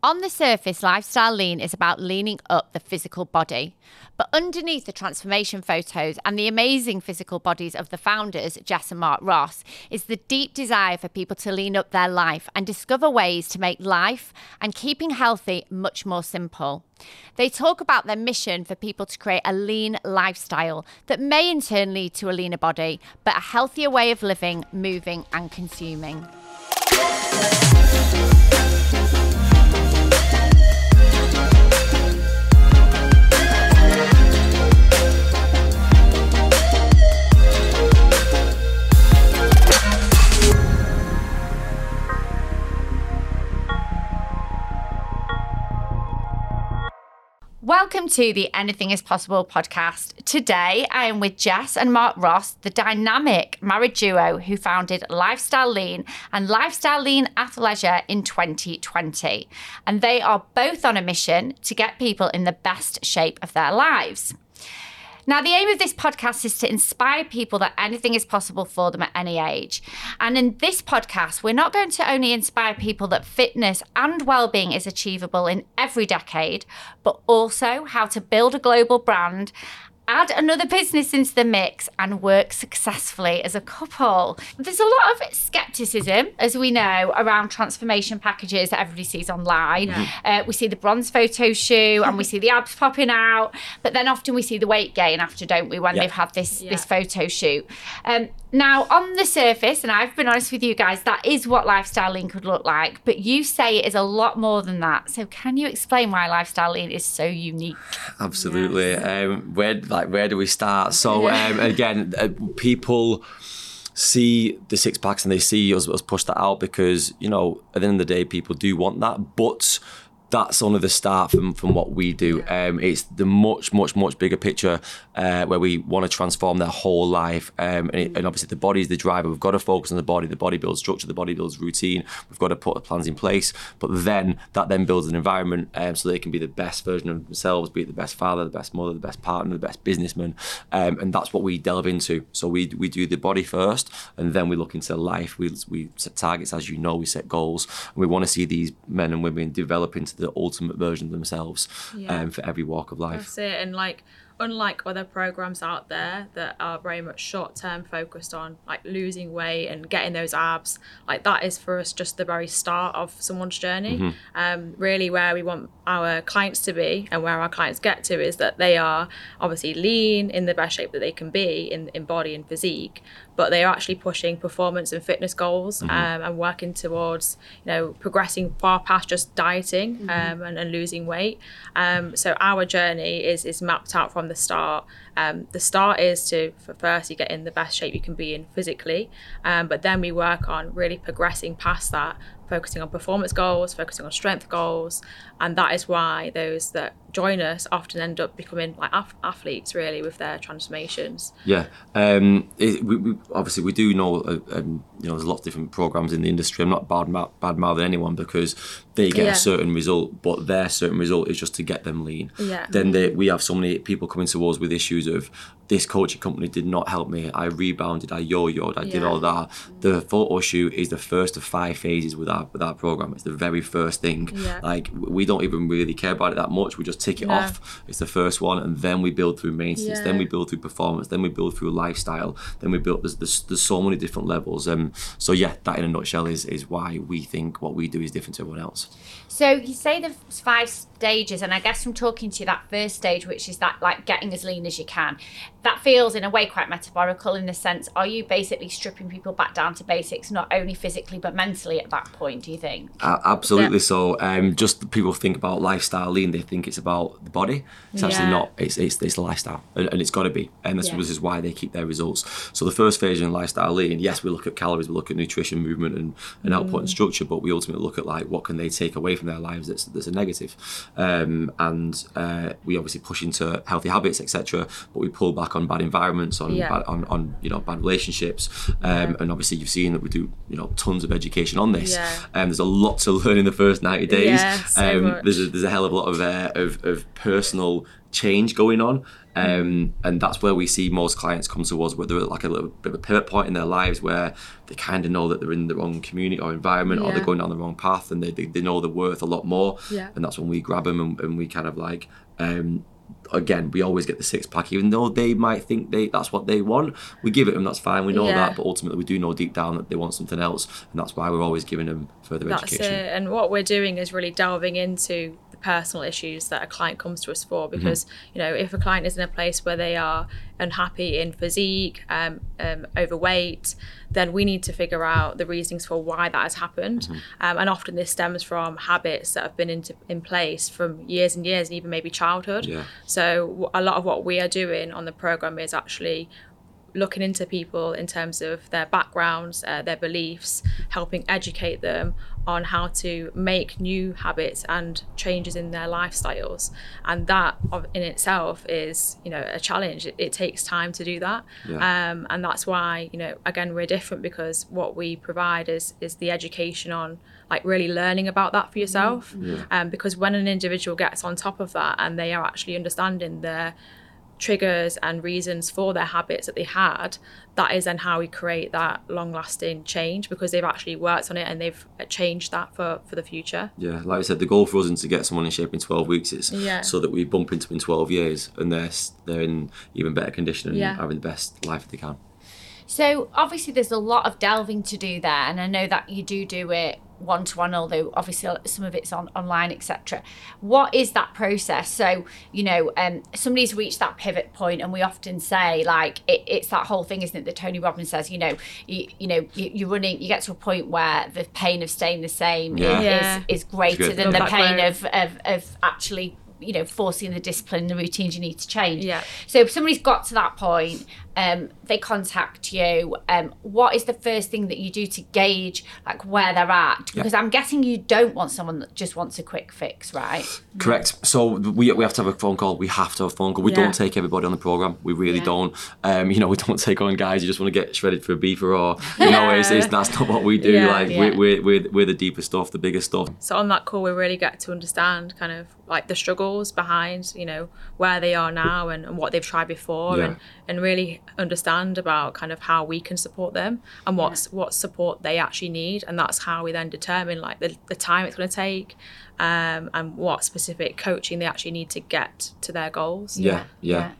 On the surface, lifestyle lean is about leaning up the physical body. But underneath the transformation photos and the amazing physical bodies of the founders, Jess and Mark Ross, is the deep desire for people to lean up their life and discover ways to make life and keeping healthy much more simple. They talk about their mission for people to create a lean lifestyle that may in turn lead to a leaner body, but a healthier way of living, moving, and consuming. Welcome to the Anything is Possible podcast. Today I am with Jess and Mark Ross, the dynamic married duo who founded Lifestyle Lean and Lifestyle Lean Athleisure in 2020. And they are both on a mission to get people in the best shape of their lives. Now, the aim of this podcast is to inspire people that anything is possible for them at any age. And in this podcast, we're not going to only inspire people that fitness and well-being is achievable in every decade, but also how to build a global brand add another business into the mix and work successfully as a couple. There's a lot of skepticism, as we know, around transformation packages that everybody sees online. Yeah. Uh, we see the bronze photo shoot and we see the abs popping out, but then often we see the weight gain after, don't we, when yeah. they've had this yeah. this photo shoot. Um, now, on the surface, and I've been honest with you guys, that is what lifestyle lean could look like, but you say it is a lot more than that. So, can you explain why lifestyle lean is so unique? Absolutely. Yes. Um, where like where do we start? So, um, again, uh, people see the six packs and they see us, us push that out because you know at the end of the day, people do want that, but that's only the start from from what we do. Um, it's the much much much bigger picture uh, where we want to transform their whole life, um, and, it, and, obviously the body is the driver. We've got to focus on the body. The body builds structure. The body builds routine. We've got to put plans in place, but then that then builds an environment um, so they can be the best version of themselves, be it the best father, the best mother, the best partner, the best businessman, um, and that's what we delve into. So we we do the body first, and then we look into life. We we set targets, as you know. We set goals, and we want to see these men and women develop into the ultimate version of themselves yeah. um, for every walk of life. That's it. And like unlike other programs out there that are very much short term focused on like losing weight and getting those abs, like that is for us just the very start of someone's journey. Mm-hmm. Um, really, where we want our clients to be and where our clients get to is that they are obviously lean in the best shape that they can be in, in body and physique, but they are actually pushing performance and fitness goals mm-hmm. um, and working towards you know progressing far past just dieting mm-hmm. um, and, and, losing weight. Um, so our journey is is mapped out from the start. Um, the start is to for first you get in the best shape you can be in physically, um, but then we work on really progressing past that focusing on performance goals, focusing on strength goals, and that is why those that join us often end up becoming like athletes really with their transformations. Yeah, um, it, we, we, obviously we do know uh, um, you know there's lots of different programs in the industry. I'm not bad bad mouthing anyone because they get yeah. a certain result, but their certain result is just to get them lean. Yeah. Then they, we have so many people coming to us with issues of this coaching company did not help me. I rebounded, I yo-yoed, I yeah. did all that. The photo shoot is the first of five phases with our with our program. It's the very first thing. Yeah. Like we don't even really care about it that much. We just tick it off. It's the first one, and then we build through maintenance. Yeah. Then we build through performance. Then we build through lifestyle. Then we build. There's, there's, there's so many different levels. Um. So yeah, that in a nutshell is is why we think what we do is different to everyone else. So you say the five stages, and I guess from talking to you, that first stage, which is that like getting as lean as you can, that feels in a way quite metaphorical in the sense, are you basically stripping people back down to basics, not only physically but mentally at that point? Do you think? Uh, absolutely. Yeah. So, um, just people think about lifestyle lean, they think it's about the body. It's yeah. actually not. It's it's it's lifestyle, and, and it's got to be, and this, yeah. this is why they keep their results. So the first phase in lifestyle lean, yes, we look at calories, we look at nutrition, movement, and, and mm. output and structure, but we ultimately look at like what can they take away from their lives that's that's a negative, um, and uh, we obviously push into healthy habits, etc. But we pull back on bad environments, on yeah. bad, on, on you know bad relationships, um, yeah. and obviously you've seen that we do you know tons of education on this. Yeah. Um, there's a lot to learn in the first 90 days. Yeah, so um, there's a, there's a hell of a lot of uh, of, of personal change going on. Um, and that's where we see most clients come to us, where they're at like a little bit of a pivot point in their lives where they kind of know that they're in the wrong community or environment or they're going down the wrong path and they, they, they know they're worth a lot more. Yeah. And that's when we grab them and, and we kind of like, um, again, we always get the six pack, even though they might think they that's what they want. We give it them, that's fine, we know Yeah. that, but ultimately we do know deep down that they want something else. And that's why we're always giving them further That's education. it. And what we're doing is really delving into the personal issues that a client comes to us for. Mm-hmm. Because you know, if a client is in a place where they are unhappy in physique, um, um, overweight, then we need to figure out the reasons for why that has happened. Mm-hmm. Um, and often this stems from habits that have been into, in place from years and years, and even maybe childhood. Yeah. So a lot of what we are doing on the program is actually looking into people in terms of their backgrounds, uh, their beliefs, helping educate them on how to make new habits and changes in their lifestyles. And that of- in itself is, you know, a challenge. It, it takes time to do that. Yeah. Um, and that's why, you know, again, we're different because what we provide is is the education on like really learning about that for yourself. Um, because when an individual gets on top of that and they are actually understanding their triggers and reasons for their habits that they had, that is then how we create that long lasting change because they've actually worked on it and they've changed that for, for the future. Yeah, like I said, the goal for us isn't to get someone in shape in 12 weeks. It's Yeah. so that we bump into them in 12 years and they're, they're in even better condition and Yeah. having the best life they can. So obviously there's a lot of delving to do there, and I know that you do do it one to one, although obviously some of it's on online, etc. What is that process? So you know, um, somebody's reached that pivot point, and we often say like it, it's that whole thing, isn't it? That Tony Robbins says, you know, you, you know, you, you're running, you get to a point where the pain of staying the same Yeah. is, Yeah. is greater than the pain of, of of actually you know forcing the discipline the routines you need to change Yeah. so if somebody's got to that point um, they contact you um, what is the first thing that you do to gauge like where they're at because i'm guessing you don't want someone that just wants a quick fix right Correct. So we, we have to have a phone call. We have to have a phone call. We Yeah. don't take everybody on the program. We really Yeah. don't. Um, you know, we don't take on guys who just want to get shredded for a beefer or you know, it's, it's, that's not what we do. Yeah. like Yeah. We're, we're, we're, we're the deeper stuff, the bigger stuff. So on that call, we really get to understand kind of like the struggles behind, you know, where they are now and, and what they've tried before, Yeah. and and really understand about kind of how we can support them and what's what support they actually need, and that's how we then determine like the, the time it's going to take, um, and what specific coaching they actually need to get to their goals. Yeah, yeah.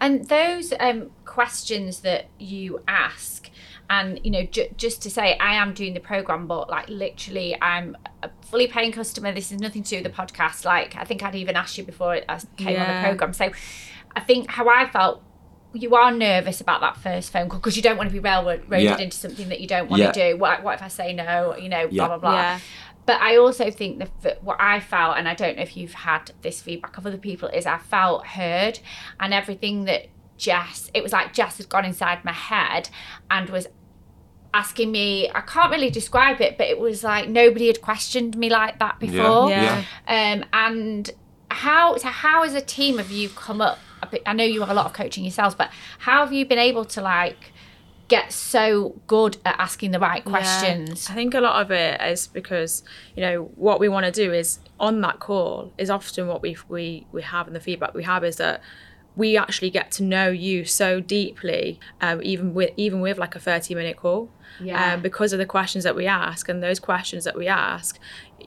And those um, questions that you ask, and you know, ju- just to say, I am doing the program, but like literally, I'm a fully paying customer. This is nothing to do with the podcast. Like, I think I'd even asked you before I came on the program. So, I think how I felt. You are nervous about that first phone call because you don't want to be railroaded Yeah. into something that you don't want Yeah. to do. What, what if I say no? You know, Yeah. blah blah blah. Yeah. But I also think that that what I felt, and I don't know if you've had this feedback of other people, is I felt heard, and everything that Jess, it was like Jess had gone inside my head and was asking me. I can't really describe it, but it was like nobody had questioned me like that before. Yeah. Um, and how so how as a team have you come up? I know you have a lot of coaching yourselves, but how have you been able to like get so good at asking the right questions? Yeah. I think a lot of it is because you know what we want to do is on that call is often what we we we have and the feedback we have is that we actually get to know you so deeply, um, even with even with like a thirty minute call, Yeah. um, because of the questions that we ask and those questions that we ask.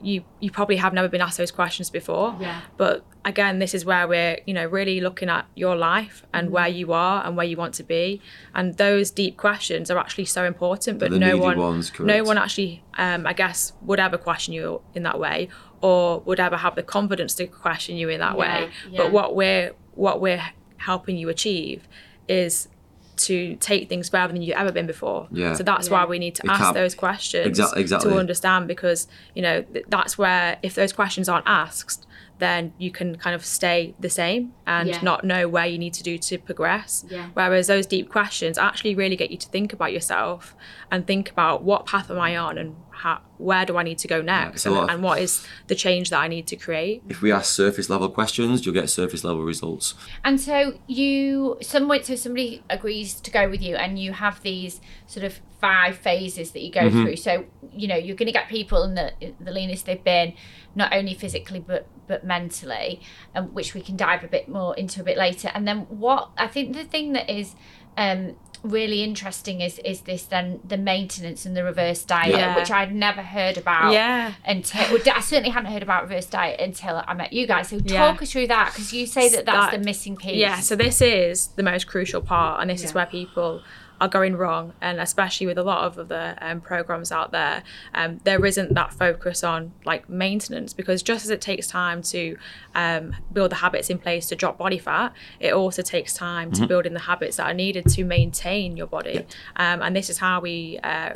You, you probably have never been asked those questions before Yeah. but again this is where we're you know really looking at your life and Mm-hmm. where you are and where you want to be and those deep questions are actually so important but no needy one ones, no one actually um, i guess would ever question you in that way or would ever have the confidence to question you in that Yeah, way yeah. but what we're what we're helping you achieve is to take things further than you've ever been before. Yeah. So that's Yeah. why we need to It ask those questions Exa- exactly. to understand because, you know, th- that's where if those questions aren't asked, then you can kind of stay the same and Yeah. not know where you need to do to progress. Yeah. Whereas those deep questions actually really get you to think about yourself and think about what path am I on and how, where do I need to go next, and, and what is the change that I need to create. If we ask surface level questions, you'll get surface level results. And so you, someone, so somebody agrees to go with you, and you have these sort of five phases that you go Mm-hmm. through. So you know you're going to get people in the the leanest they've been, not only physically but but mentally, um, which we can dive a bit more into a bit later. And then what I think the thing that is. Um, really interesting is is this then the maintenance and the reverse diet Yeah. which i'd never heard about Yeah. until well, I certainly hadn't heard about reverse diet until I met you guys. So Yeah. talk us through that because you say that that's That- the missing piece. Yeah, so this is the most crucial part, and this is where people are going wrong, and especially with a lot of other um, programs out there, um, there isn't that focus on like maintenance because just as it takes time to um, build the habits in place to drop body fat, it also takes time to build in the habits that are needed to maintain your body, um, and this is how we. Uh,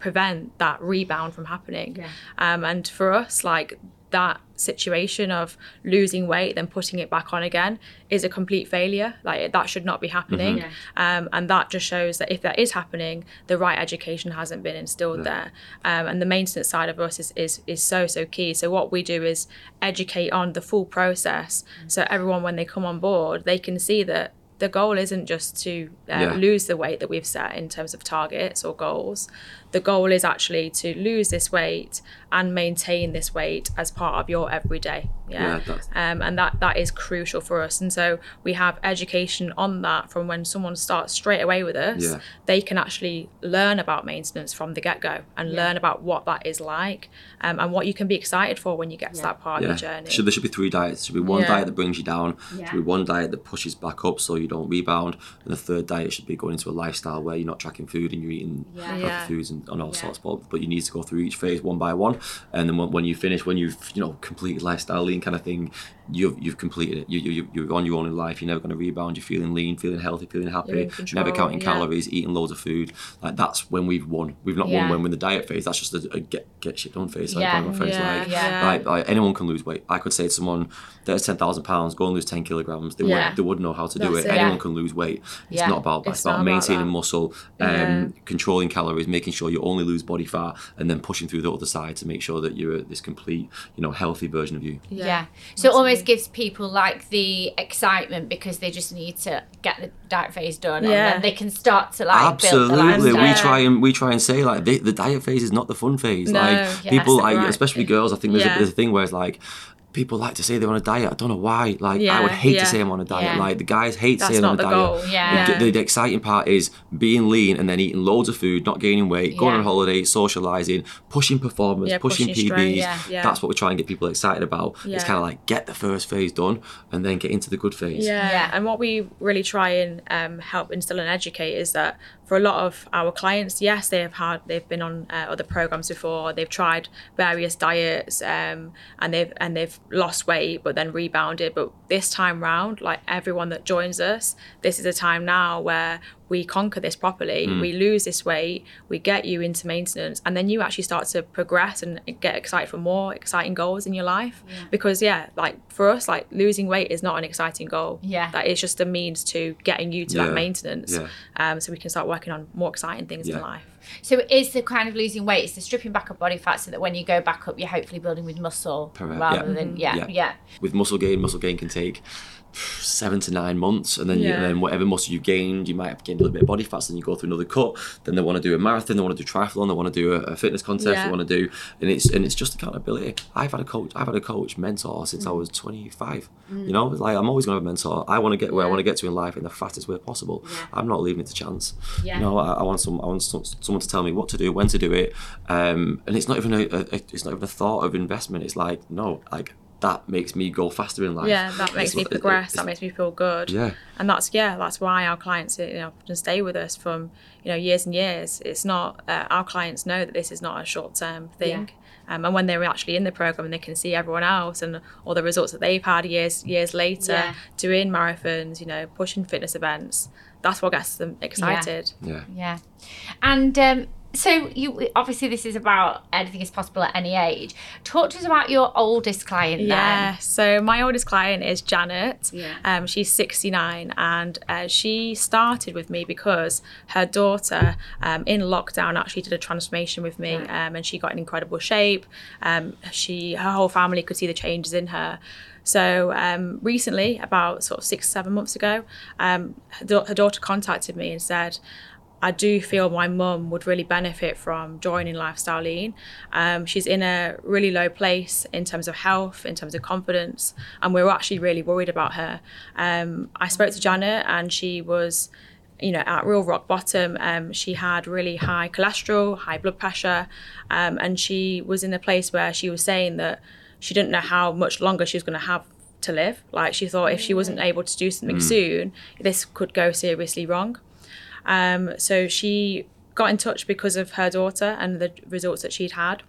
prevent that rebound from happening Yeah. um, and for us like that situation of losing weight then putting it back on again is a complete failure. Like that should not be happening. Yeah. um, and that just shows that if that is happening the right education hasn't been instilled there. Um, and the maintenance side of us is, is is so so key. So what we do is educate on the full process. So everyone when they come on board they can see that the goal isn't just to uh, Yeah. lose the weight that we've set in terms of targets or goals. The goal is actually to lose this weight and maintain this weight as part of your everyday. Yeah, Yeah, um, and that that is crucial for us. And so we have education on that from when someone starts straight away with us. Yeah. They can actually learn about maintenance from the get go and learn about what that is like um, and what you can be excited for when you get to that part of Yeah. the journey. Should, there should be three diets. There should be one Yeah. diet that brings you down. Yeah. There should be one diet that pushes back up so you don't rebound. And the third diet should be going into a lifestyle where you're not tracking food and you're eating Yeah. healthy Yeah. foods and, and all sorts. But, but you need to go through each phase one by one. And then when, when you finish, when you've you know completed lifestyle lean kind of thing, you've you've completed it. You, you, you're on your own in life. You're never going to rebound. You're feeling lean, feeling healthy, feeling You're happy. control, Never counting yeah. calories, eating loads of food. Like that's when we've won. We've not Yeah. won when we're in the diet phase. That's just a, a get get shit done phase. Like Yeah. one of Yeah, like yeah. like, like anyone can lose weight. I could say to someone that's ten thousand pounds, go and lose ten kilograms. They Yeah. would they would know how to do it. it. Anyone Yeah. can lose weight. It's Yeah. not about that. It's It's, about not about maintaining that. muscle, um, Yeah. controlling calories, making sure you only lose body fat, and then pushing through the other side to make sure that you're this complete, you know, healthy version of you. Yeah. So it almost mm. gives people like the excitement because they just need to get the diet phase done and then they can start to like build the Absolutely, we try and we try and say like the, the diet phase is not the fun phase. No, like yeah, people, like right. especially girls, I think there's, Yeah. a, there's a thing where it's like people like to say they're on a diet. I don't know why. Like I would hate yeah. to say I'm on a diet. Yeah. Like the guys hate That's saying not I'm on a the diet. goal. Yeah. The, the, the exciting part is being lean and then eating loads of food, not gaining weight, going on holiday, socializing, pushing performance, Yeah, pushing, pushing PBs. yeah, yeah. That's what we try and get people excited about. It's kind of like get the first phase done and then get into the good phase. Yeah. Yeah. and what we really try and um, help instill and educate is that for a lot of our clients, yes, they have had they've been on uh, other programs before, they've tried various diets, um, and they've and they've lost weight, but then rebounded. But this time round, like everyone that joins us, this is a time now where we conquer this properly. Mm. We lose this weight, we get you into maintenance, and then you actually start to progress and get excited for more exciting goals in your life. Because yeah, like for us, like losing weight is not an exciting goal. Yeah. that is just a means to getting you to Yeah. that maintenance. Yeah. Um, so we can start working on more exciting things in Yeah. life. So it is the kind of losing weight, it's the stripping back of body fat so that when you go back up, you're hopefully building with muscle Correct, rather yeah. than, yeah, yeah. Yeah. with muscle gain, muscle gain can take seven to nine months, and then you, and then whatever muscle you've gained, you might have gained a little bit of body fat, so then you go through another cut. Then they want to do a marathon, they want to do triathlon, they want to do a, a fitness contest, Yeah. they want to do, and it's and it's just accountability. I've had a coach, I've had a coach mentor since I Mm. was 25. You know, like I'm always going to have a mentor. I want to get where I want to get to in life in the fastest way possible. Yeah. I'm not leaving it to chance. Yeah. You know, I, I want some, I want some, someone to tell me what to do, when to do it, um, and it's not even a, a, a- it's not even a thought of investment. It's like no, like that makes me go faster in life. Yeah, that makes It's me progress. that makes me feel good. Yeah. and that's yeah, that's why our clients you know can stay with us from you know years and years. It's not uh, our clients know that this is not a short term thing. Um, and when they're actually in the program and they can see everyone else and all the results that they've had years years later Yeah. doing marathons, you know, pushing fitness events, that's what gets them excited. Yeah. Yeah. And um, so you obviously this is about anything is possible at any age. Talk to us about your oldest client Yeah. then. So my oldest client is Janet. Yeah. Um, she's 69 and uh, she started with me because her daughter um, in lockdown actually did a transformation with me um, and she got in incredible shape. Um, she her whole family could see the changes in her. So um, recently, about sort of six seven months ago, um, her, da- her daughter contacted me and said. I do feel my mum would really benefit from joining Lifestyle Lean. Um, she's in a really low place in terms of health, in terms of confidence, and we were actually really worried about her. Um, I spoke to Janet, and she was, you know, at real rock bottom. Um, she had really high cholesterol, high blood pressure, um, and she was in a place where she was saying that she didn't know how much longer she was going to have to live. Like she thought if she wasn't able to do something soon, this could go seriously wrong. Um, so she got in touch because of her daughter and the results that she'd had.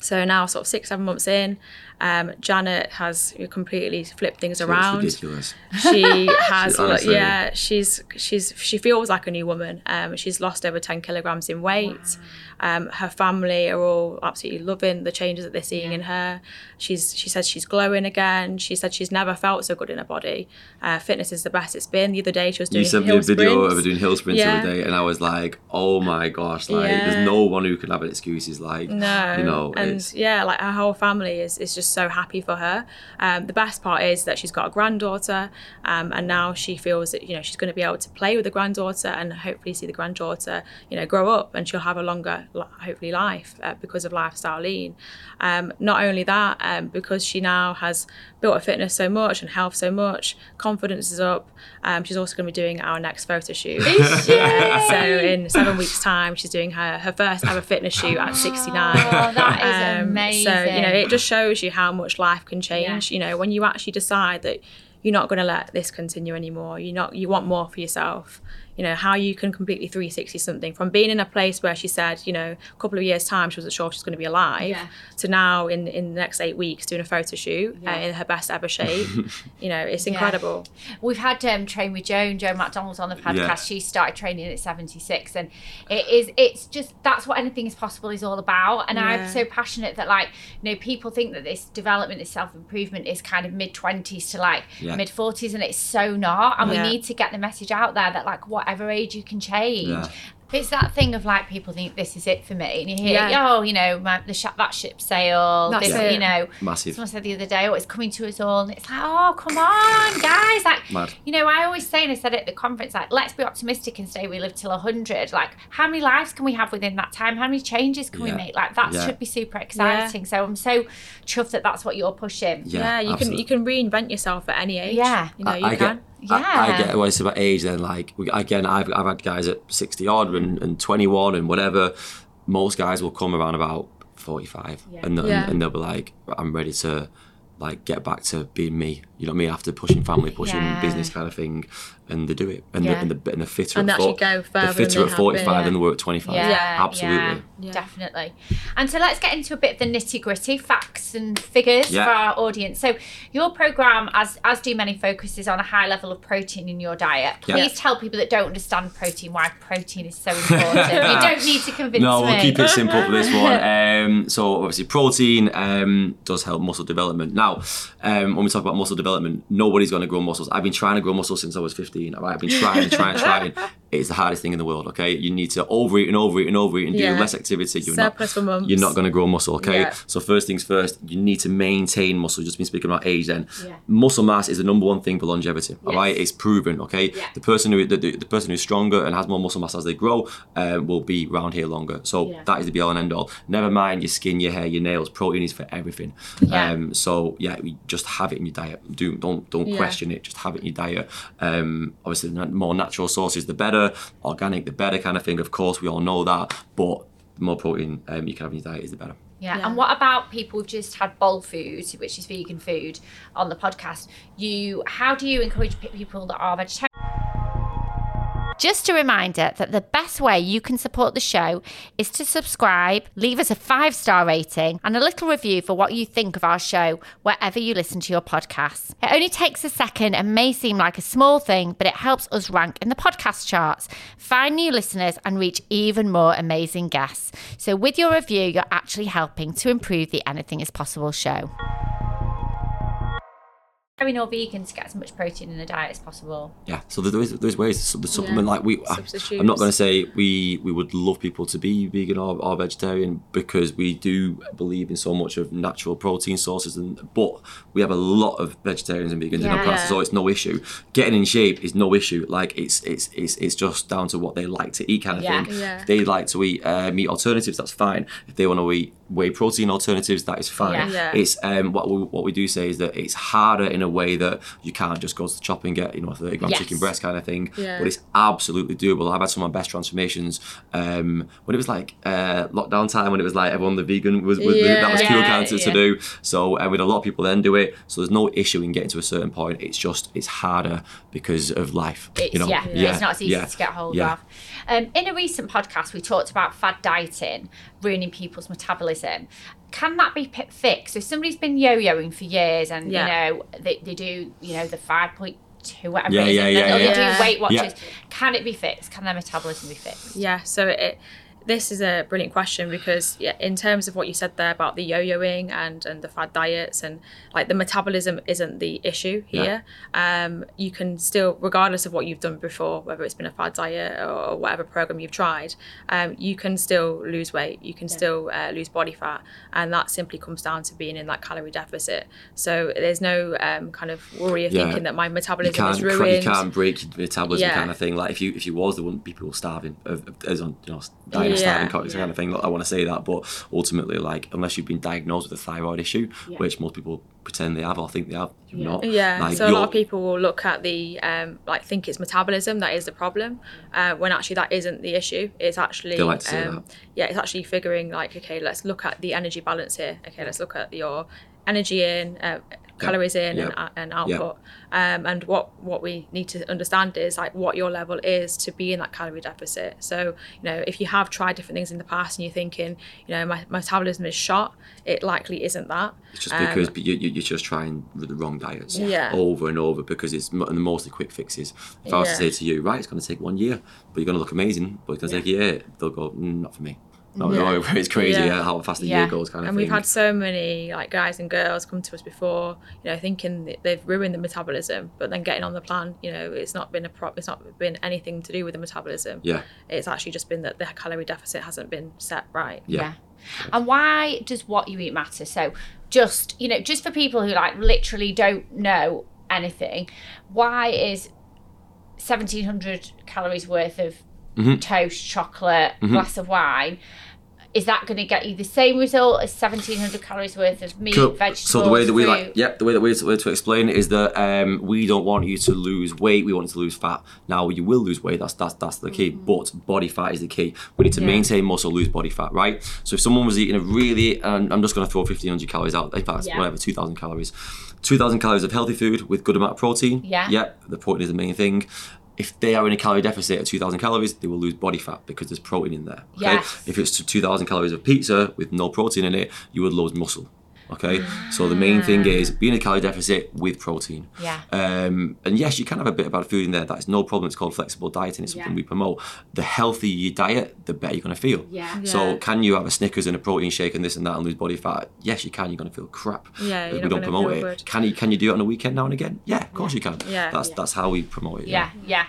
So now, sort of six, seven months in, um, Janet has completely flipped things It's around. ridiculous. She has, She- honestly. yeah, she's she's she feels like a new woman. Um, she's lost over ten kilograms in weight. Um, her family are all absolutely loving the changes that they're seeing in her. She's she says she's glowing again. She said she's never felt so good in her body. Uh, fitness is the best it's been. The other day she was doing You sent me a video sprints. of her doing hill sprints Yeah. the other day, and I was like, "Oh my gosh!" Like, Yeah. there's no one who can have an excuse. excuses. Like, No, you know, and it's, yeah, like her whole family is, is just so happy for her. Um, the best part is that she's got a granddaughter, um, and now she feels that you know she's going to be able to play with the granddaughter and hopefully see the granddaughter you know grow up and she'll have a longer hopefully life uh, because of lifestyle lean. Um, not only that, um, because she now has built her fitness so much and health so much, confidence is up. Um, she's also going to be doing our next photo shoot. Yeah, so in seven weeks' time, she's doing her her first ever fitness shoot at 69. Oh, that is Um, amazing. So you know, it just shows you how much life can change. You know, when you actually decide that you're not going to let this continue anymore. You're not. You want more for yourself. You know how you can completely 360 something from being in a place where she said, you know, a couple of years time she wasn't sure she's going to be alive, Yeah. to now in in the next eight weeks doing a photo shoot uh, in her best ever shape. you know, it's incredible. We've had um, train with Joan, Joan MacDonald's on the podcast. Yeah. She started training at 76, and it is it's just that's what anything is possible is all about. And I'm so passionate that like you know people think that this development, this self improvement is kind of mid 20s to like Yeah. mid 40s, and it's so not. And Yeah. we need to get the message out there that like whatever age you can change. Yeah. It's that thing of like people think this is it for me, and you hear, Yeah. oh, you know, my, the sh- that ship sailed. That's This, it. you know, massive. Someone said the other day, oh, it's coming to us all. And it's like, oh, come on, guys. Like, Mad. you know, I always say, and I said it at the conference, like, let's be optimistic and say we live till 100. Like, how many lives can we have within that time? How many changes can Yeah. we make? Like, that Yeah. should be super exciting. So I'm so chuffed that that's what you're pushing. Yeah, Yeah, you absolutely. can you can reinvent yourself at any age. Yeah. you know I, you I can. Get, I, I Yeah. get what it's about age. Then, like we, again, I've I've had guys at sixty odd and, and twenty one and whatever. Most guys will come around about forty five, and, and Yeah. and they'll be like, I'm ready to like get back to being me. You know what I mean? After pushing family, pushing Yeah. business kind of thing, and they do it, and Yeah. the and the, and the fitter And at they actually four- go further the than fitter at have forty been, five yeah. than they were at twenty five. Yeah, absolutely. yeah, Yeah. definitely. And so let's get into a bit of the nitty gritty facts and figures Yeah. for our audience. So your program, as as do many, focuses on a high level of protein in your diet. Yeah. Please tell people that don't understand protein why protein is so important. you don't need to convince them, No, me. we'll keep it simple for this one. Um, so obviously, protein um, does help muscle development. Now, um, when we talk about muscle development, nobody's going to grow muscles. I've been trying to grow muscles since I was 15. All right, I've been trying, trying, trying. It's the hardest thing in the world. Okay, you need to overeat and overeat and overeat and Yeah. do less activity. You're Surplus not, for months. You're not going to grow muscle. Okay, Yeah. so first things first, you need to maintain muscle. Just been speaking about age. Then, Yeah. muscle mass is the number one thing for longevity. All Yes. right, it's proven. Okay, Yeah. the person who the, the, the person who's stronger and has more muscle mass as they grow uh, will be around here longer. So that is the be all and end all. Never mind your skin, your hair, your nails. Protein is for everything. Yeah. Um, so yeah, we just have it in your diet. Do don't don't question it. Just have it in your diet. Um, obviously, the more natural sources, the better. Organic, the better kind of thing. Of course, we all know that. But the more protein um, you can have in your diet is the better. Yeah. Yeah. And what about people who've just had bowl food, which is vegan food, on the podcast? You, how do you encourage people that are vegetarian? Just a reminder that the best way you can support the show is to subscribe, leave us a five star rating, and a little review for what you think of our show wherever you listen to your podcasts. It only takes a second and may seem like a small thing, but it helps us rank in the podcast charts, find new listeners, and reach even more amazing guests. So, with your review, you're actually helping to improve the Anything is Possible show. Vegetarian or vegan to get as much protein in the diet as possible. Yeah, so there is there's ways. The supplement, Yeah. like we, I, I'm not going to say we we would love people to be vegan or, or vegetarian because we do believe in so much of natural protein sources, and but we have a lot of vegetarians and vegans in our Yeah. classes, so it's no issue. Getting in shape is no issue. Like it's it's it's it's just down to what they like to eat, kind of Yeah. thing. Yeah. If they like to eat uh, meat alternatives, that's fine. If they want to eat whey protein alternatives, that is fine. Yeah. Yeah. It's um, what we, what we do say is that it's harder in a way that you can't just go to the shop and get you know a 30 gram Yes. chicken breast kind of thing. Yeah. But it's absolutely doable. I've had some of my best transformations um, when it was like uh, lockdown time when it was like everyone the vegan was, was that was cool Yeah, kind of to, do. So uh, with a lot of people then do it. So there's no issue in getting to a certain point. It's just it's harder because of life. It's, you know? yeah, it's not as easy yeah, to get hold yeah. of. Um, in a recent podcast, we talked about fad dieting ruining people's metabolism. Can that be fixed? If somebody's been yo-yoing for years and Yeah. you know they, they do you know the five point two whatever Yeah, it is, yeah, and then yeah, they yeah. do Weight Watchers, Yeah. can it be fixed? Can their metabolism be fixed? Yeah, so it this is a brilliant question because yeah, in terms of what you said there about the yo-yoing and and the fad diets and like the metabolism isn't the issue here. Um, you can still, regardless of what you've done before, whether it's been a fad diet or whatever program you've tried, um, you can still lose weight. You can still uh, lose body fat, and that simply comes down to being in that calorie deficit. So there's no um, kind of worry of Yeah. thinking that my metabolism is cra- ruined. you can't break your metabolism Yeah. kind of thing. Like if you if you was, there wouldn't be people starving of, of, as on you know Yeah. co- kind of thing. I want to say that, but ultimately, like unless you've been diagnosed with a thyroid issue, which most people pretend they have or think they have, you're not. Yeah, Like, so a lot of people will look at the um, like think it's metabolism that is the problem, uh, when actually that isn't the issue. It's actually They like um, that. yeah, it's actually figuring like okay, let's look at the energy balance here. Okay, let's look at your energy in, uh, calories in, Yeah. and, and output. Um, and what what we need to understand is like what your level is to be in that calorie deficit. So you know if you have tried different things in the past and you're thinking you know my my metabolism is shot, it likely isn't that. It's just Um, because you, you, you're just trying the wrong diets Yeah. over and over because it's mostly quick fixes. If I was to say to you, right, it's going to take one year, but you're going to look amazing, but it's going to take a year, they'll go, mm, not for me. No, it's crazy Yeah. yeah. how fast the Yeah. year goes, kind of and thing. we've had so many like guys and girls come to us before you know thinking that they've ruined the metabolism but then getting on the plan you know it's not been a prop it's not been anything to do with the metabolism yeah, it's actually just been that the calorie deficit hasn't been set right yeah. And why does what you eat matter? So, just you know, just for people who like literally don't know anything, why is seventeen hundred calories worth of Mm-hmm. toast, chocolate, glass of wine? Is that going to get you the same result as seventeen hundred calories worth of meat, Cool. vegetables, So the way that we like, yep, the way that we to explain it is that um, we don't want you to lose weight. We want you to lose fat. Now you will lose weight. That's that's that's the key. Mm. But body fat is the key. We need to maintain muscle, lose body fat, right? So if someone was eating a really, and I'm just going to throw 1500 calories out. In fact, Yeah. whatever, 2000 calories, 2000 calories of healthy food with good amount of protein. Yeah. Yep. The protein is the main thing. If they are in a calorie deficit of 2,000 calories, they will lose body fat because there's protein in there. Okay? Yes. If it's 2,000 calories of pizza with no protein in it, you would lose muscle. Okay, so the main thing is being a calorie deficit with protein. Yeah. Um, and yes, you can have a bit of bad food in there. That is no problem. It's called flexible dieting. It's something Yeah. we promote. The healthier your diet, the better you're going to feel. Yeah. So Yeah. can you have a Snickers and a protein shake and this and that and lose body fat? Yes, you can. You're going to feel crap. Yeah, we don't promote it. good. Can you? Can you do it on a weekend now and again? Yeah, of course you can. Yeah. That's Yeah. that's how we promote it. Yeah, yeah.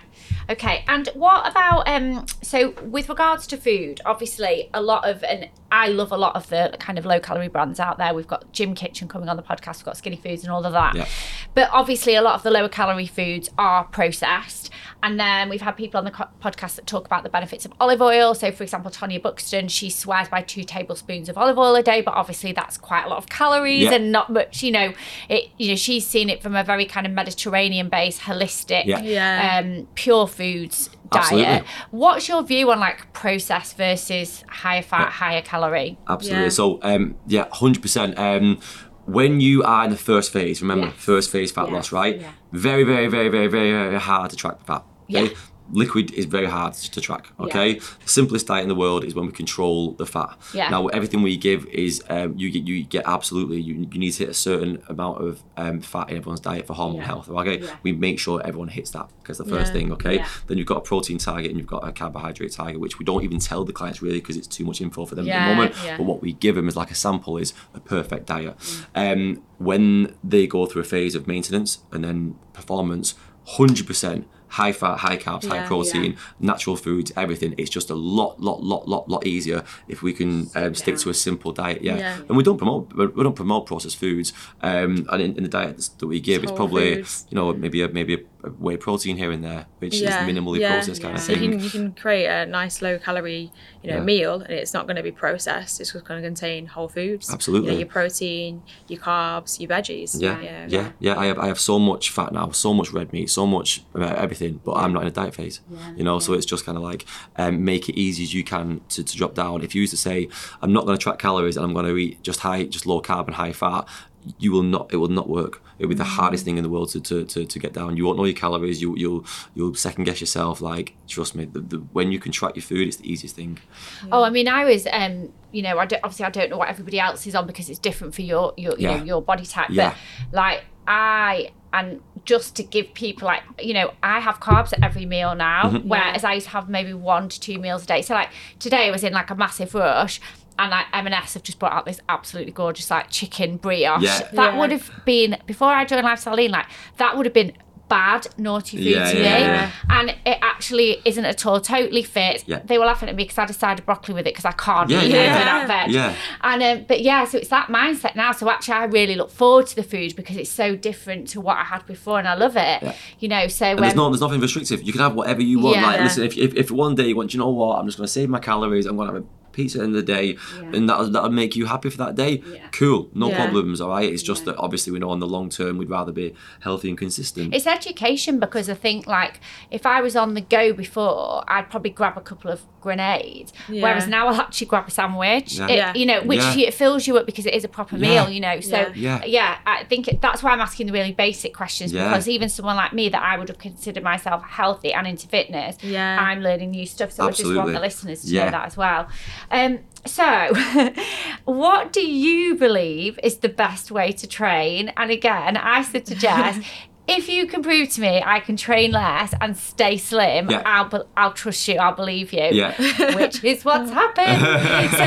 Okay. And what about um so with regards to food, obviously a lot of and I love a lot of the kind of low calorie brands out there. We've got Gym Kitchen coming on the podcast, we've got Skinny Foods and all of that. Yeah. But obviously a lot of the lower calorie foods are processed. And then we've had people on the co- podcast that talk about the benefits of olive oil. So, for example, Tonia Buxton, she swears by two tablespoons of olive oil a day, but obviously that's quite a lot of calories Yeah. and not much. You know, it. You know, she's seen it from a very kind of Mediterranean-based, holistic, Yeah. Yeah. um, pure foods diet. Absolutely. What's your view on like processed versus higher fat, higher calorie? Absolutely. Yeah. So, um, yeah, hundred percent. Um, when you are in the first phase, remember Yes. first phase fat Yeah. loss, right? Yeah. Very, very, very, very, very, very hard to track the fat. Okay? Yeah. Liquid is very hard to track. Okay, the simplest diet in the world is when we control the fat. Yeah. Now everything we give is um, you get you get absolutely you, you need to hit a certain amount of um, fat in everyone's diet for hormone Yeah. health. Okay, Yeah. we make sure everyone hits that because the first Yeah. thing. Okay, Yeah. then you've got a protein target and you've got a carbohydrate target, which we don't even tell the clients really because it's too much info for them Yeah, at the moment. yeah. But what we give them is like a sample is a perfect diet. Mm. Um, when they go through a phase of maintenance and then performance, hundred percent high fat, high carbs, high Yeah, protein, natural foods, everything. It's just a lot, lot, lot, lot, lot easier if we can um, stick to a simple diet. Yeah. Yeah. and we don't promote we don't promote processed foods. Um, and in, in the diets that we give, it's probably foods. you know maybe a maybe a whey protein here and there, which is minimally yeah, processed kind yeah. of so thing. you can you can create a nice low calorie you know Yeah. meal and it's not going to be processed it's just going to contain whole foods you Absolutely. know, your protein your carbs your veggies Yeah, yeah yeah, yeah. I have I have so much fat now, so much red meat, so much uh, everything, but I'm not in a diet phase. you know, so it's just kind of like um, make it easy as you can to, to drop down. If you used to say I'm not going to track calories and I'm going to eat just high, just low carb and high fat, you will not. It will not work. It'll be the hardest thing in the world to, to, to, to get down. You won't know your calories. You you'll you'll second guess yourself. Like trust me, the, the, when you can track your food, it's the easiest thing. Oh, I mean, I was, um, you know, I don't, obviously I don't know what everybody else is on because it's different for your, your, you Yeah. know, your body type. Yeah. But like I, and just to give people like, you know, I have carbs at every meal now, Mm-hmm. whereas I used to have maybe one to two meals a day. So like today I was in like a massive rush. And like M&S have just brought out this absolutely gorgeous like chicken brioche. Yeah. That Yeah. would have been before I joined Lifestyle Lean. Like that would have been bad naughty food Yeah, to yeah, me, yeah. and it actually isn't at all. Totally fit. Yeah. They were laughing at me because I decided broccoli with it because I can't Yeah, eat yeah, anything yeah. out veg. Yeah. And um, but yeah, so it's that mindset now. So actually, I really look forward to the food because it's so different to what I had before, and I love it. Yeah. You know, so And there's um, no, there's nothing restrictive. You can have whatever you want. Yeah. Like, listen, if, if, if one day you want, "Do you know what, I'm just going to save my calories. I'm going to have a pizza in the end of the day, and that'll, that'll make you happy for that day. Yeah. Cool, no Yeah. problems. All right. It's just that obviously we know on the long term we'd rather be healthy and consistent. It's education because I think like if I was on the go before, I'd probably grab a couple of grenades. Yeah. Whereas now I'll actually grab a sandwich. Yeah. It- Yeah. You know, which Yeah. it fills you up because it is a proper Yeah. meal. You know, so Yeah. Yeah. I think it, that's why I'm asking the really basic questions Yeah. because even someone like me that I would have considered myself healthy and into fitness, Yeah. I'm learning new stuff. So I just want the listeners to Yeah. know that as well. Um, so, what do you believe is the best way to train? And again, I said to Jess, if you can prove to me I can train less and stay slim, Yeah. I'll be- I'll trust you. I'll believe you. Yeah. Which is what's happened. so,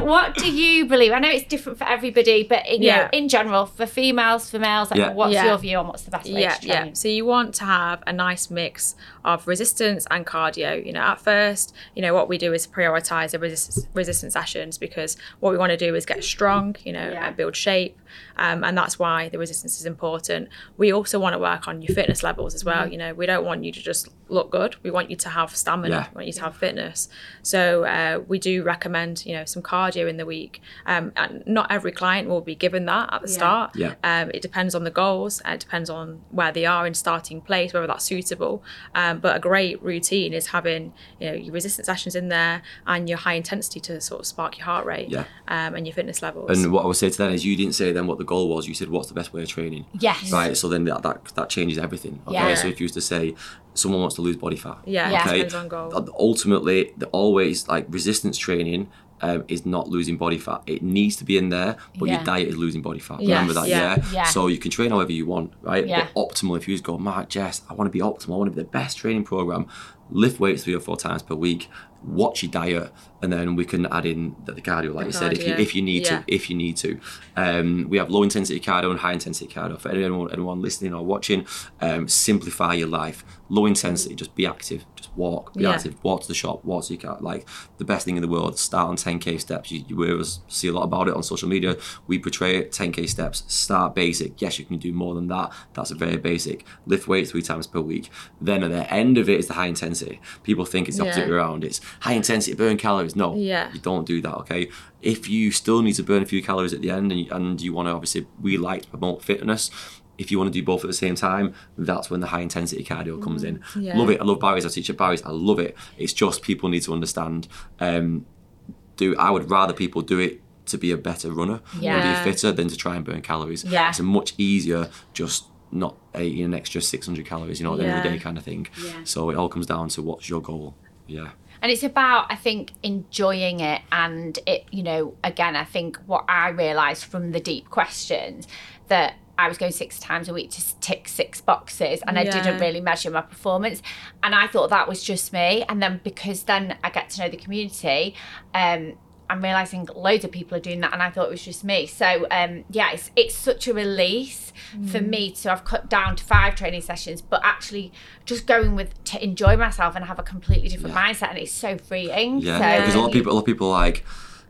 um, what do you believe? I know it's different for everybody, but in, you know, Yeah. in general, for females, for males, like, Yeah. what's Yeah. your view on what's the best way yeah, to train? yeah. So you want to have a nice mix of resistance and cardio. You know, at first, you know, what we do is prioritize the resistance resistance sessions because what we want to do is get strong, you know, Yeah. and build shape. Um, and that's why the resistance is important. We also want to work on your fitness levels as well. You know, we don't want you to just look good. We want you to have stamina. Yeah. We want you to have fitness. So uh, we do recommend, you know, some cardio in the week. Um, and not every client will be given that at the start. Yeah. Um, it depends on the goals. It depends on where they are in starting place, whether that's suitable. Um, but a great routine is having you know your resistance sessions in there and your high intensity to sort of spark your heart rate Yeah. um, and your fitness levels. And what I would say to that is, you didn't say then what the goal was. You said what's the best way of training. Yes. Right. So then that that, that changes everything. Okay. Yeah. So if you used to say someone wants to lose body fat. yeah, Yeah. it Okay. depends on goal. Uh, Ultimately, the always like resistance training. Um, is not losing body fat. It needs to be in there, but Yeah. your diet is losing body fat. Yes, Remember that, yeah, yeah? yeah. So you can train however you want, right? Yeah. But optimal, if you just go, Mark, Jess, I want to be optimal. I want to be the best training program. Lift weights three or four times per week. Watch your diet, and then we can add in the, the cardio, like you said, if you if you need Yeah. to. If you need to, um, we have low intensity cardio and high intensity cardio. For anyone anyone listening or watching, um, simplify your life. Low intensity, just be active, just walk, be Yeah. active, walk to the shop, walk to your car. Like the best thing in the world. Start on 10k steps. You, you hear us see a lot about it on social media. We portray it 10k steps. Start basic. Yes, you can do more than that. That's a very basic. Lift weights three times per week. Then at the end of it is the high intensity. People think it's the opposite Yeah. around. It's high intensity, burn calories. No, Yeah. you don't do that. Okay. If you still need to burn a few calories at the end, and you, and you want to obviously we like to promote fitness. If you want to do both at the same time, that's when the high intensity cardio comes in. Yeah. Love it. I love Barry's. I teach at Barry's. I love it. It's just people need to understand. Um, do I would rather people do it to be a better runner or Yeah. be fitter than to try and burn calories. Yeah. It's a much easier just not eating an extra 600 calories, you know, at the end of the day kind of thing. Yeah. So it all comes down to what's your goal. Yeah. And it's about, I think, enjoying it. And it, you know, again, I think what I realised from the deep questions that I was going six times a week to tick six boxes and I didn't really measure my performance. And I thought that was just me. And then because then I get to know the community, um, I'm realizing loads of people are doing that, and I thought it was just me. So, um, yeah, it's it's such a release for me to have cut down to five training sessions, but actually just going with to enjoy myself and have a completely different mindset, and it's so freeing. Yeah, so, because a lot of people, a lot of people are like,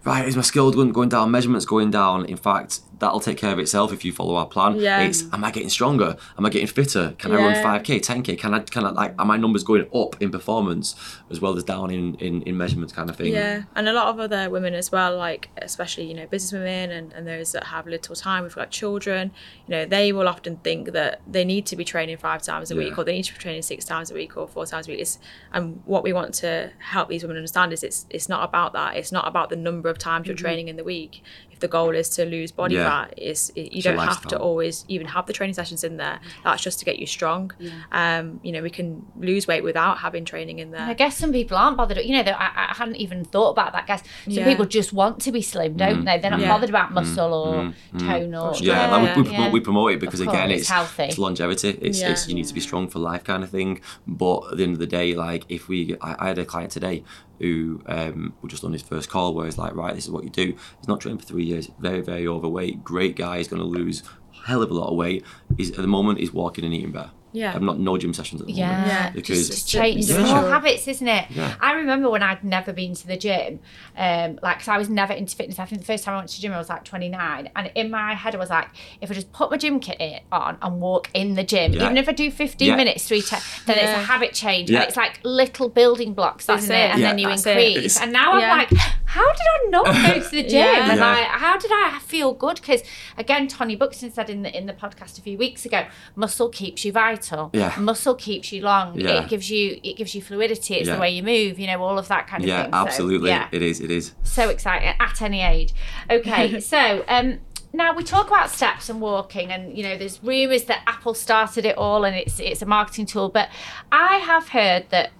right, is my skill going, going down? Measurements going down? In fact, that'll take care of itself if you follow our plan. Yeah. It's, am I getting stronger? Am I getting fitter? Can I run five k, ten k? Can I, can I like, are my numbers going up in performance as well as down in in, in measurements kind of thing? Yeah, and a lot of other women as well, like especially you know business women and, and those that have little time, we've got children. You know, they will often think that they need to be training five times a Yeah. week, or they need to be training six times a week, or four times a week. It's, and what we want to help these women understand is it's it's not about that. It's not about the number of times you're mm-hmm. training in the week. If the goal is to lose body Yeah. fat, is you It's don't have to always even have the training sessions in there. That's just to get you strong. Um, you know, we can lose weight without having training in there. I guess some people aren't bothered. You know, that I, I hadn't even thought about that. I guess some Yeah. people just want to be slim, don't they? They're not Yeah. bothered about muscle or tone or Mm. Yeah, Yeah, like we, we, yeah. promote, we promote it because Of again, course, it's healthy. it's longevity. It's, Yeah. it's you need to be strong for life kind of thing. But at the end of the day, like if we, I, I had a client today who um, was just on his first call where he's like, right, this is what you do. He's not trained for three years, very very overweight, great guy. He's going to lose a hell of a lot of weight. He's at the moment he's walking and eating better. Yeah. I've not no gym sessions at the Yeah, moment Yeah, because just Yeah. change Yeah. small habits, isn't it? Yeah. I remember when I'd never been to the gym, um, like, cause I was never into fitness. I think the first time I went to the gym, I was like 29, and in my head, I was like, if I just put my gym kit on and walk in the gym, Yeah. even if I do 15 Yeah. minutes three times, then it's a habit change, Yeah. and it's like little building blocks, That's isn't it. it? And Yeah. then you That's it. increase. And now Yeah. I'm like, how did I not go to the gym? Yeah. And Yeah. like, how did I feel good? Because again, Tonia Buxton said in the in the podcast a few weeks ago, muscle keeps you vital. Yeah. Muscle keeps you long. Yeah. It gives you it gives you fluidity. It's Yeah. the way you move. You know all of that kind of yeah, thing. So, absolutely, yeah, it is, it is. so exciting at any age. Okay, so um. Now we talk about steps and walking, and you know, there's rumours that Apple started it all, and it's it's a marketing tool. But I have heard that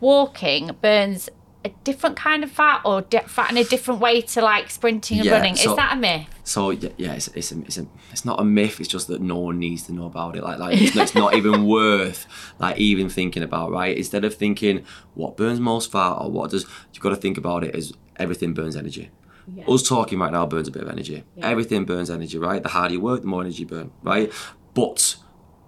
walking burns a different kind of fat, or di- fat in a different way to like sprinting and Yeah, running. so- Is that a myth? So yeah, yeah it's, it's, a, it's, a, it's not a myth. It's just that no one needs to know about it. Like like it's, it's not even worth like even thinking about. Right? Instead of thinking what burns most fat or what does, you've got to think about it as everything burns energy. Us talking right now burns a bit of energy. Everything burns energy, right? The harder you work, the more energy you burn, right? But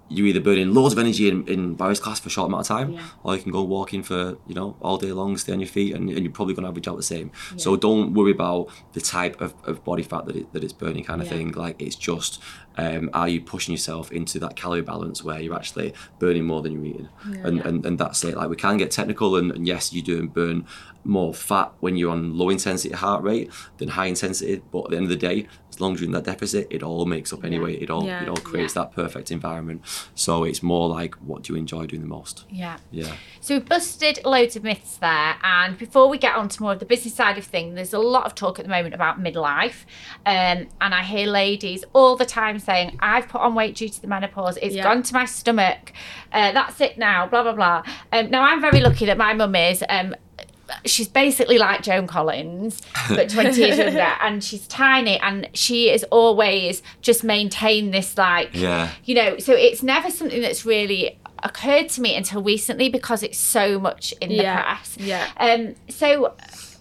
you either burn in loads of energy in, in Barry's class for a short amount of time, or you can go walking for you know all day long, stay on your feet, and, and you're probably going to average out the same. So don't worry about the type of, of body fat that it, that it's burning, kind of thing. Like it's just um, are you pushing yourself into that calorie balance where you're actually burning more than you're eating, and, and and that's it. Like we can get technical, and, and yes, you do burn more fat when you're on low intensity heart rate than high intensity, but at the end of the day, as long as you're in that deficit, it all makes up anyway. It all Yeah. it all creates that perfect environment. So it's more like what do you enjoy doing the most? Yeah. Yeah. So we've busted loads of myths there, and before we get on to more of the business side of things, there's a lot of talk at the moment about midlife, um, and I hear ladies all the time saying, "I've put on weight due to the menopause. It's Yeah. gone to my stomach. Uh, that's it now." Blah blah blah. Um, now I'm very lucky that my mum is. Um, she's basically like Joan Collins, but 20 years younger, and she's tiny, and she is always just maintained this like Yeah. you know, so it's never something that's really occurred to me until recently because it's so much in the Yeah, press. yeah. Um. So,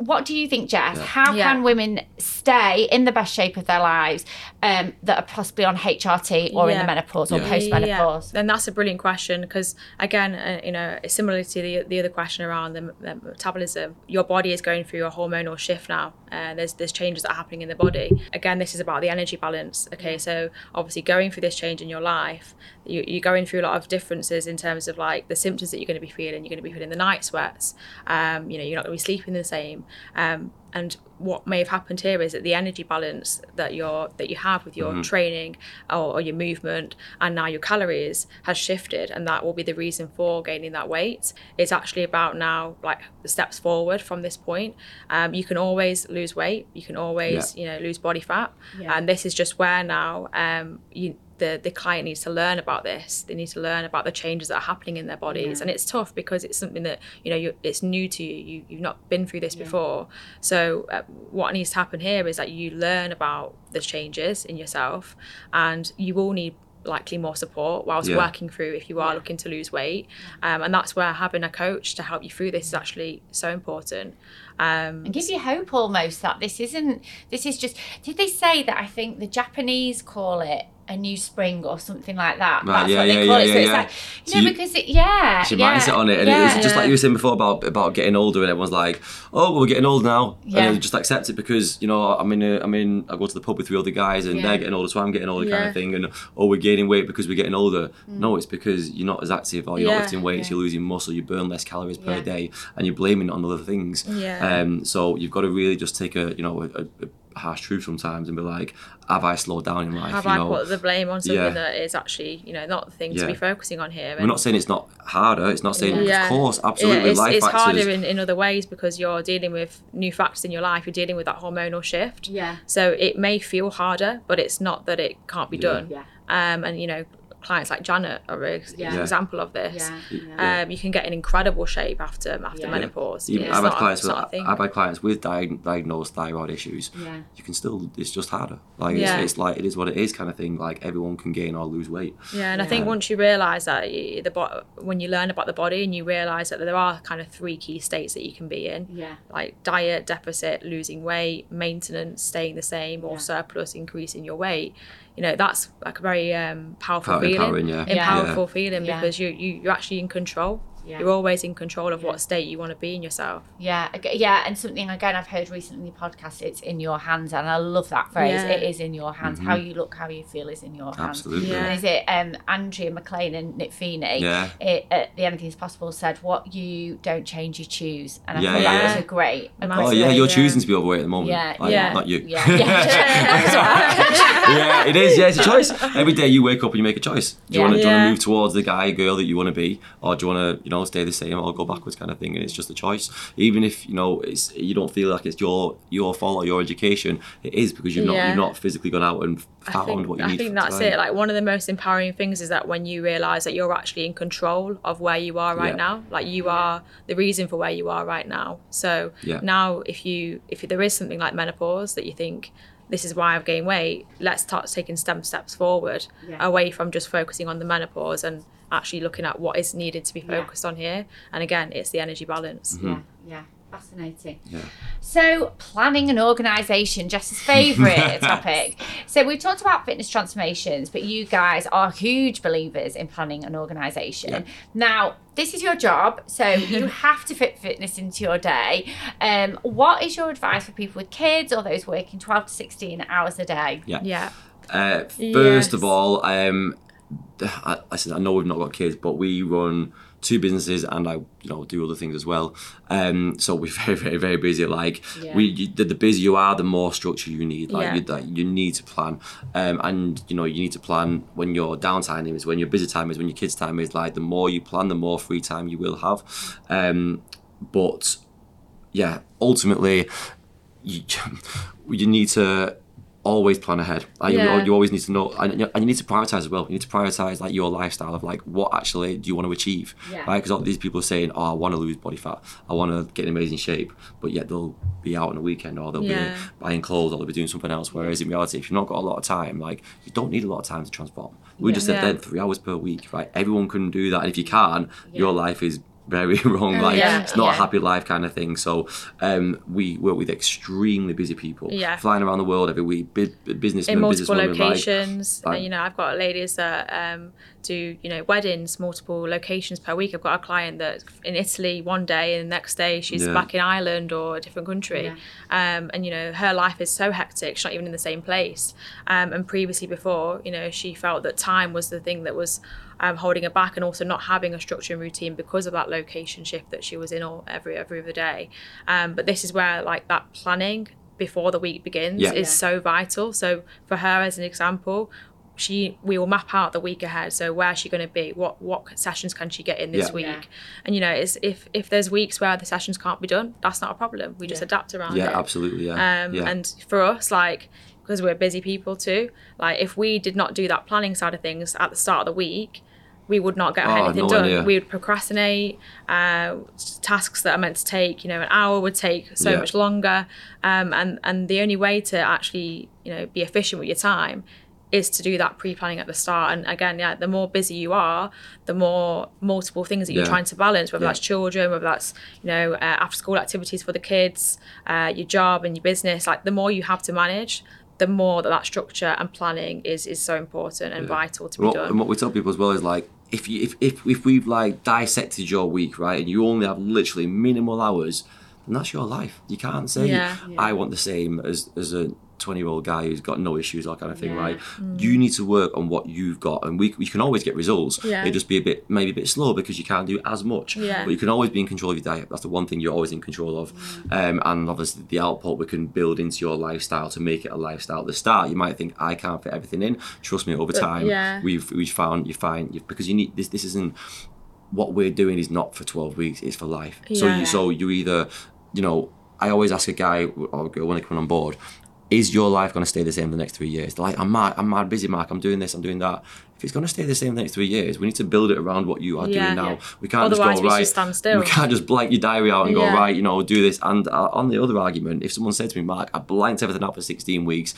what do you think, Jess? How Yeah. can women stay in the best shape of their lives um, that are possibly on HRT or in the Yeah. menopause or Yeah. post-menopause? And that's a brilliant question because, again, uh, you know, it's similar to the, the other question around the, the metabolism. Your body is going through a hormonal shift now. Uh, there's there's changes that are happening in the body. Again, this is about the energy balance. Okay, so obviously going through this change in your life, you, you're going through a lot of differences in terms of like the symptoms that you're going to be feeling. You're going to be feeling the night sweats. Um, you know, you're not going to be sleeping the same. Um, and what may have happened here is that the energy balance that you're that you have with your training or, or your movement and now your calories has shifted and that will be the reason for gaining that weight. It's actually about now like the steps forward from this point. Um, you can always lose weight. You can always you know lose body fat. Yeah. and this is just where now um, you the the client needs to learn about this. They need to learn about the changes that are happening in their bodies, and it's tough because it's something that you know you, it's new to you. you. You've not been through this before. So uh, what needs to happen here is that you learn about the changes in yourself, and you will need likely more support whilst Yeah. working through if you are looking to lose weight um, and that's where having a coach to help you through this is actually so important um, and give you hope almost that this isn't this is just did they say that i think the japanese call it a new spring or something like that Right, that's yeah, what they yeah, call yeah, it so yeah, it's like you So know you- because it yeah It's your yeah, mindset on it, and yeah. it was just like you were saying before about about getting older, and everyone's like, "Oh, well, we're getting old now," Yeah. and just accept it because you know I'm in a, I'm in I go to the pub with three other guys, and they're getting older, so I'm getting older, kind of thing, and oh, we're gaining weight because we're getting older. No, it's because you're not as active, or you're not lifting weights, you're losing muscle, you burn less calories per day, and you're blaming it on other things. Yeah. Um, so you've got to really just take a you know a, a harsh truth sometimes and be like, have I slowed down in life? have you I know, put the blame on something Yeah. that is actually you know not the thing to be focusing on here we're not saying it's not harder. It's not saying, Yeah. of course, absolutely, Yeah, it's, life it's factors. harder in, in other ways because you're dealing with new factors in your life. You're dealing with that hormonal shift. yeah So it may feel harder, but it's not that it can't be Yeah. done. yeah Um, and you know, clients like Janet are an Yeah. an example of this. yeah, yeah. Um, you can get in incredible shape after after Yeah. menopause. Even, It's I've had clients it's with not a thing. I've had clients with diag- diagnosed thyroid issues. Yeah. You can still it's just harder. Like Yeah. it's, it's like it is what it is kind of thing. Like everyone can gain or lose weight. Yeah, and I think once you realise that y- the bo- when you learn about the body and you realise that there are kind of three key states that you can be in, yeah like diet, deficit, losing weight, maintenance, staying the same, or Yeah. surplus, increasing your weight. You know, that's like a very um, powerful Power- feeling. empowering, yeah. Yeah. Powerful feeling Yeah. because you, you you're actually in control. Yeah. You're always in control of Yeah. what state you want to be in yourself. Yeah, yeah, and something again I've heard recently in the podcast. It's in your hands, and I love that phrase. Yeah. It is in your hands. How you look, how you feel is in your hands. Mm-hmm. Absolutely. Yeah. And is it um, Andrea McLean and Nick Feeney? Yeah. It, at the Anything is Possible said, "What you don't change, you choose," and I Yeah, thought yeah, that yeah. was a great. A Nice great Oh yeah, you're yeah. choosing to be overweight at the moment. Yeah, Like, yeah. Not you. Yeah, yeah. yeah, it is. Yeah, it's a choice. Every day you wake up and you make a choice. Do you Yeah. want to do you want Yeah. to move towards the guy, girl that you want to be, or do you want to you know stay the same or go backwards kind of thing? And it's just a choice. Even if you know it's you don't feel like it's your your fault or your education, it is because you've not Yeah. you've not physically gone out and I found think, what you I need. I think that's today. it. Like one of the most empowering things is that when you realise that you're actually in control of where you are right Yeah. now, like you are the reason for where you are right now. So Yeah. now, if you if there is something like menopause that you think this is why I've gained weight, let's start taking stem steps forward Yeah. away from just focusing on the menopause and actually looking at what is needed to be Yeah. focused on here. And again, it's the energy balance. Mm-hmm. yeah, yeah. Fascinating. Yeah. So, planning and organisation, Jess's favourite topic. So, we've talked about fitness transformations, but you guys are huge believers in planning and organisation. Yeah. Now, this is your job, so you have to fit fitness into your day. Um, what is your advice for people with kids or those working 12 to 16 hours a day? Yeah. Yeah. Uh, first of Yes. all, um, I, I said I know we've not got kids, but we run two businesses and I, you know, do other things as well. Um, so we're very, very, very busy. Like Yeah. we, you, the, the busier you are, the more structure you need. Like Yeah. you, that you need to plan, um, and you know you need to plan when your downtime is, when your busy time is, when your kids' time is. Like the more you plan, the more free time you will have. Um, but yeah, ultimately, you, you need to always plan ahead. Like, Yeah. you, you always need to know, and, you- and you need to prioritize as well. You need to prioritize like your lifestyle of like what actually do you want to achieve, Yeah. right? Because all these people are saying, "Oh, I want to lose body fat. I want to get in amazing shape," but yet they'll be out on a weekend or they'll Yeah. be buying clothes or they'll be doing something else. Whereas in reality, if you've not got a lot of time, like you don't need a lot of time to transform. We just said then three hours per week, right? Everyone can do that, and if you can, your life is very wrong. Like Yeah. it's not Yeah. a happy life kind of thing. So um, we work with extremely busy people, Yeah. flying around the world every week, bu- businessmen, in multiple businesswomen, like- locations. like- and, you know, I've got ladies that um, do you know weddings, multiple locations per week. I've got a client that's in Italy one day, and the next day she's Yeah. back in Ireland or a different country. Yeah. Um, and you know, her life is so hectic; she's not even in the same place. Um, and previously, before, you know, she felt that time was the thing that was. Um, holding her back and also not having a structure and routine because of that location shift that she was in all every every other day um, but this is where like that planning before the week begins Yeah. is Yeah. so vital. So for her, as an example, she we will map out the week ahead. So where's she going to be? What what sessions can she get in this Yeah. week? Yeah. And you know, it's, if if there's weeks where the sessions can't be done, that's not a problem. We just Yeah. adapt around Yeah, it. absolutely. Yeah. Um, yeah. And for us, like because we're busy people too. Like if we did not do that planning side of things at the start of the week, we would not get Oh, anything no done. idea. We would procrastinate. Uh, tasks that are meant to take, you know, an hour would take so Yeah. much longer. Um, and and the only way to actually, you know, be efficient with your time is to do that pre-planning at the start. And again, yeah, the more busy you are, the more multiple things that you're Yeah. trying to balance, whether Yeah. that's children, whether that's you know uh, after-school activities for the kids, uh, your job and your business. Like the more you have to manage, the more that that structure and planning is is so important and vital to be What, done. and what we tell people as well is like if you if, if if we've like dissected your week right and you only have literally minimal hours, and that's your life. You can't say Yeah. I want the same as as a 20 year old guy who's got no issues that kind of thing Yeah. right you need to work on what you've got and we, we can always get results Yeah. it'll just be a bit maybe a bit slow because you can't do as much Yeah. but you can always be in control of your diet that's the one thing you're always in control of Mm. um, and obviously the output we can build into your lifestyle to make it a lifestyle at the start you might think I can't fit everything in trust me over time yeah. we've we've found you find you because you need this this isn't what we're doing is not for 12 weeks it's for life so you so you either you know i always ask a guy or a girl when they come on board is your life going to stay the same for the next three years they're like i'm mad i'm mad busy mark i'm doing this i'm doing that if it's going to stay the same the next three years we need to build it around what you are Yeah. doing now Yeah. we can't Otherwise, just go right stand still. we can't just blank your diary out and go right you know do this and uh, on the other argument if someone said to me mark i blanked everything out for 16 weeks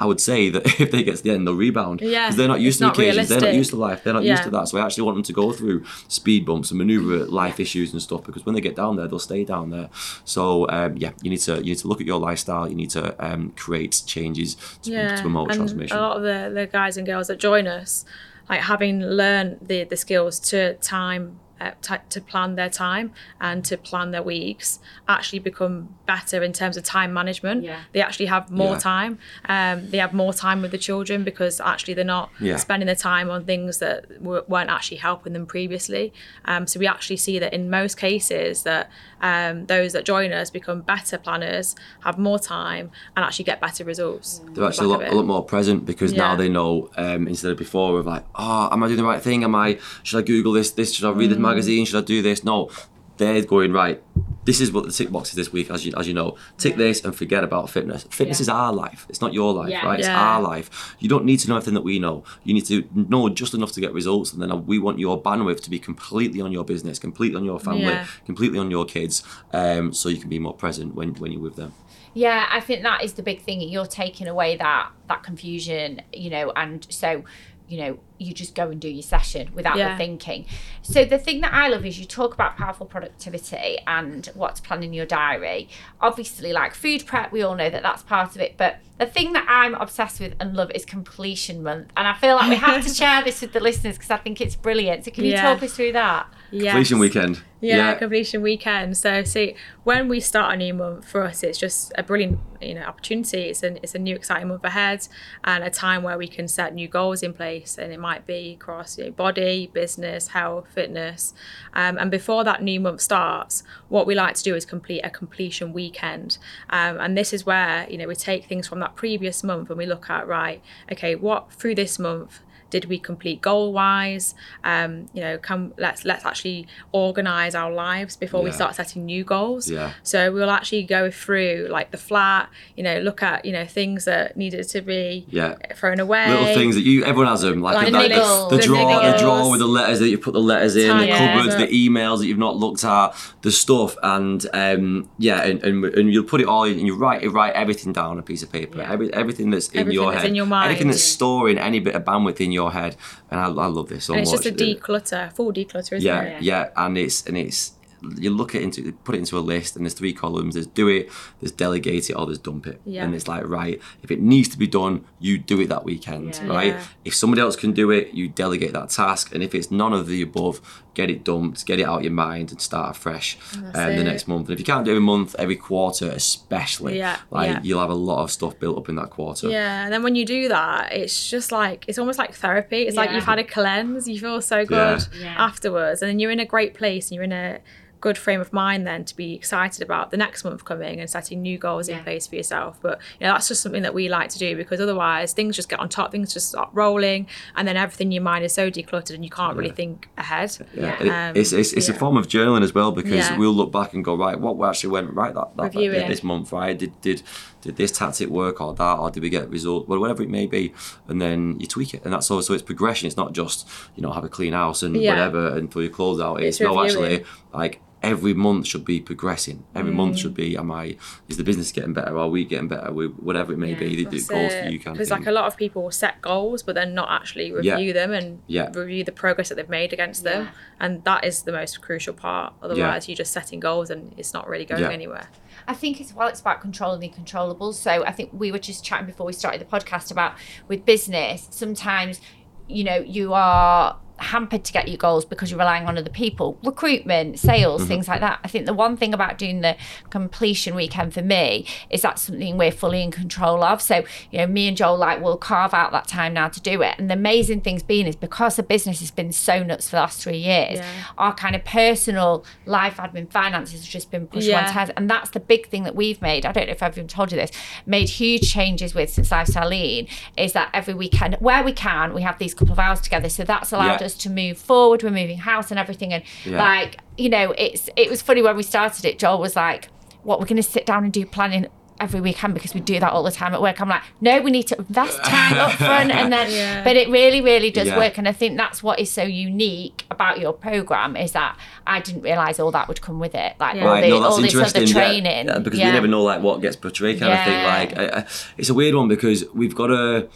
I would say that if they get to the end, they'll rebound because Yeah, they're not used to the occasions. They're not used to life. They're not used to that. So I actually want them to go through speed bumps and maneuver life issues and stuff because when they get down there, they'll stay down there. So um, yeah, you need to you need to look at your lifestyle. You need to um, create changes to, to promote and transformation. A lot of the, the guys and girls that join us, like having learned the, the skills to time, uh, t- to plan their time and to plan their weeks, actually become better in terms of time management. Yeah. They actually have more Yeah. time. Um, they have more time with the children because actually they're not Yeah. spending their time on things that w- weren't actually helping them previously. Um, so we actually see that in most cases that um, those that join us become better planners, have more time, and actually get better results. They're actually a lot, a lot more present because now they know um, instead of before of like, oh, am I doing the right thing? Am I? Should I Google this? This should I read Mm. this magazine? Should I do this? No, they're going right. This is what the tick box is this week, as you as you know. Tick this and forget about fitness. Fitness Yeah. is our life. It's not your life, Yeah. right? It's our life. You don't need to know everything that we know. You need to know just enough to get results, and then we want your bandwidth to be completely on your business, completely on your family, Yeah. completely on your kids, um, so you can be more present when when you're with them. Yeah, I think that is the big thing. You're taking away that that confusion, you know, and so you know you just go and do your session without the thinking. So the thing that I love is you talk about powerful productivity and what to plan in your diary. Obviously, like food prep, we all know that that's part of it, but the thing that I'm obsessed with and love is completion month, and I feel like we have to share this with the listeners because I think it's brilliant. So can you Yeah. talk us through that? Yes. Completion weekend. Yeah, completion weekend. So see, when we start a new month, for us, it's just a brilliant, you know, opportunity. It's an it's a new exciting month ahead, and a time where we can set new goals in place, and it might be across you know, body, business, health, fitness. Um, and before that new month starts, what we like to do is complete a completion weekend, um, and this is where you know we take things from that previous month and we look at right, okay, what through this month did we complete goal wise um, you know come let's let's actually organize our lives before we start setting new goals Yeah. so we'll actually go through like the flat you know look at you know things that needed to be Yeah. thrown away little things that you everyone has them like, Like the, the like niggles. the, the The drawer the niggles. drawer with the letters that you put the letters in the cupboards the emails that you've not looked at the stuff and um yeah and, and, and you'll put it all in and you write you write everything down on a piece of paper Yeah. Every, everything that's in Everything your that's head in your mind. anything that's storing any bit of bandwidth in your head. And I, I love this so and it's much just a declutter full declutter isn't yeah, it? yeah, and it's and it's you look at into put it into a list and there's three columns. There's do it, there's delegate it, or there's dump it. Yeah. And it's like right, if it needs to be done, you do it that weekend, Yeah. right? Yeah. If somebody else can do it, you delegate that task. And if it's none of the above, get it dumped, get it out of your mind, and start afresh um, the next month. And if you can't do it every month, every quarter, especially, Yeah, like yeah. you'll have a lot of stuff built up in that quarter. Yeah, and then when you do that, it's just like it's almost like therapy. It's like you've had a cleanse. You feel so good Yeah. afterwards, and then you're in a great place and you're in a good frame of mind then to be excited about the next month coming and setting new goals Yeah. in place for yourself. But you know that's just something that we like to do because otherwise things just get on top, things just start rolling, and then everything in your mind is so decluttered and you can't really think ahead. Yeah, Yeah. and it- um, it's it's, it's a form of journaling as well because Yeah. we'll look back and go right, what actually went right that, that, that this month, right? Did did did this tactic work or that, or did we get a result, well, whatever it may be, and then you tweak it, and that's all. So it's progression. It's not just you know have a clean house and Yeah. whatever and throw your clothes out. It's, It's no, actually, like every month should be progressing. Every Mm. month should be, am I? Is the business getting better? Are we getting better? We, whatever it may be, the, the goals it. for you kind of Because like a lot of people will set goals, but then not actually Yeah. review them and Yeah. review the progress that they've made against them, and that is the most crucial part. Otherwise, you're just setting goals and it's not really going Yeah. anywhere. I think as well it's about controlling the controllables. So I think we were just chatting before we started the podcast about with business, sometimes, you know, you are hampered to get your goals because you're relying on other people recruitment sales Mm-hmm. things like that i think the one thing about doing the completion weekend for me is that's something we're fully in control of so you know me and joel like will carve out that time now to do it and the amazing thing's been is because the business has been so nuts for the last three years Yeah. our kind of personal life admin finances have just been pushed Yeah. one head and that's the big thing that we've made i don't know if i've even told you this made huge changes with since lifestyle lean is that every weekend where we can we have these couple of hours together so that's allowed Yeah. us to move forward we're moving house and everything and Yeah. like you know it's it was funny when we started it joel was like what we're going to sit down and do planning every weekend because we do that all the time at work i'm like no we need to invest time up front and then Yeah. but it really really does Yeah. work and i think that's what is so unique about your program is that i didn't realize all that would come with it like Yeah. all, Right, the, no, that's all this interesting. other training yeah, because Yeah. we never know like what gets portrayed, kind of thing. Like, I, I, it's a weird one because we've got to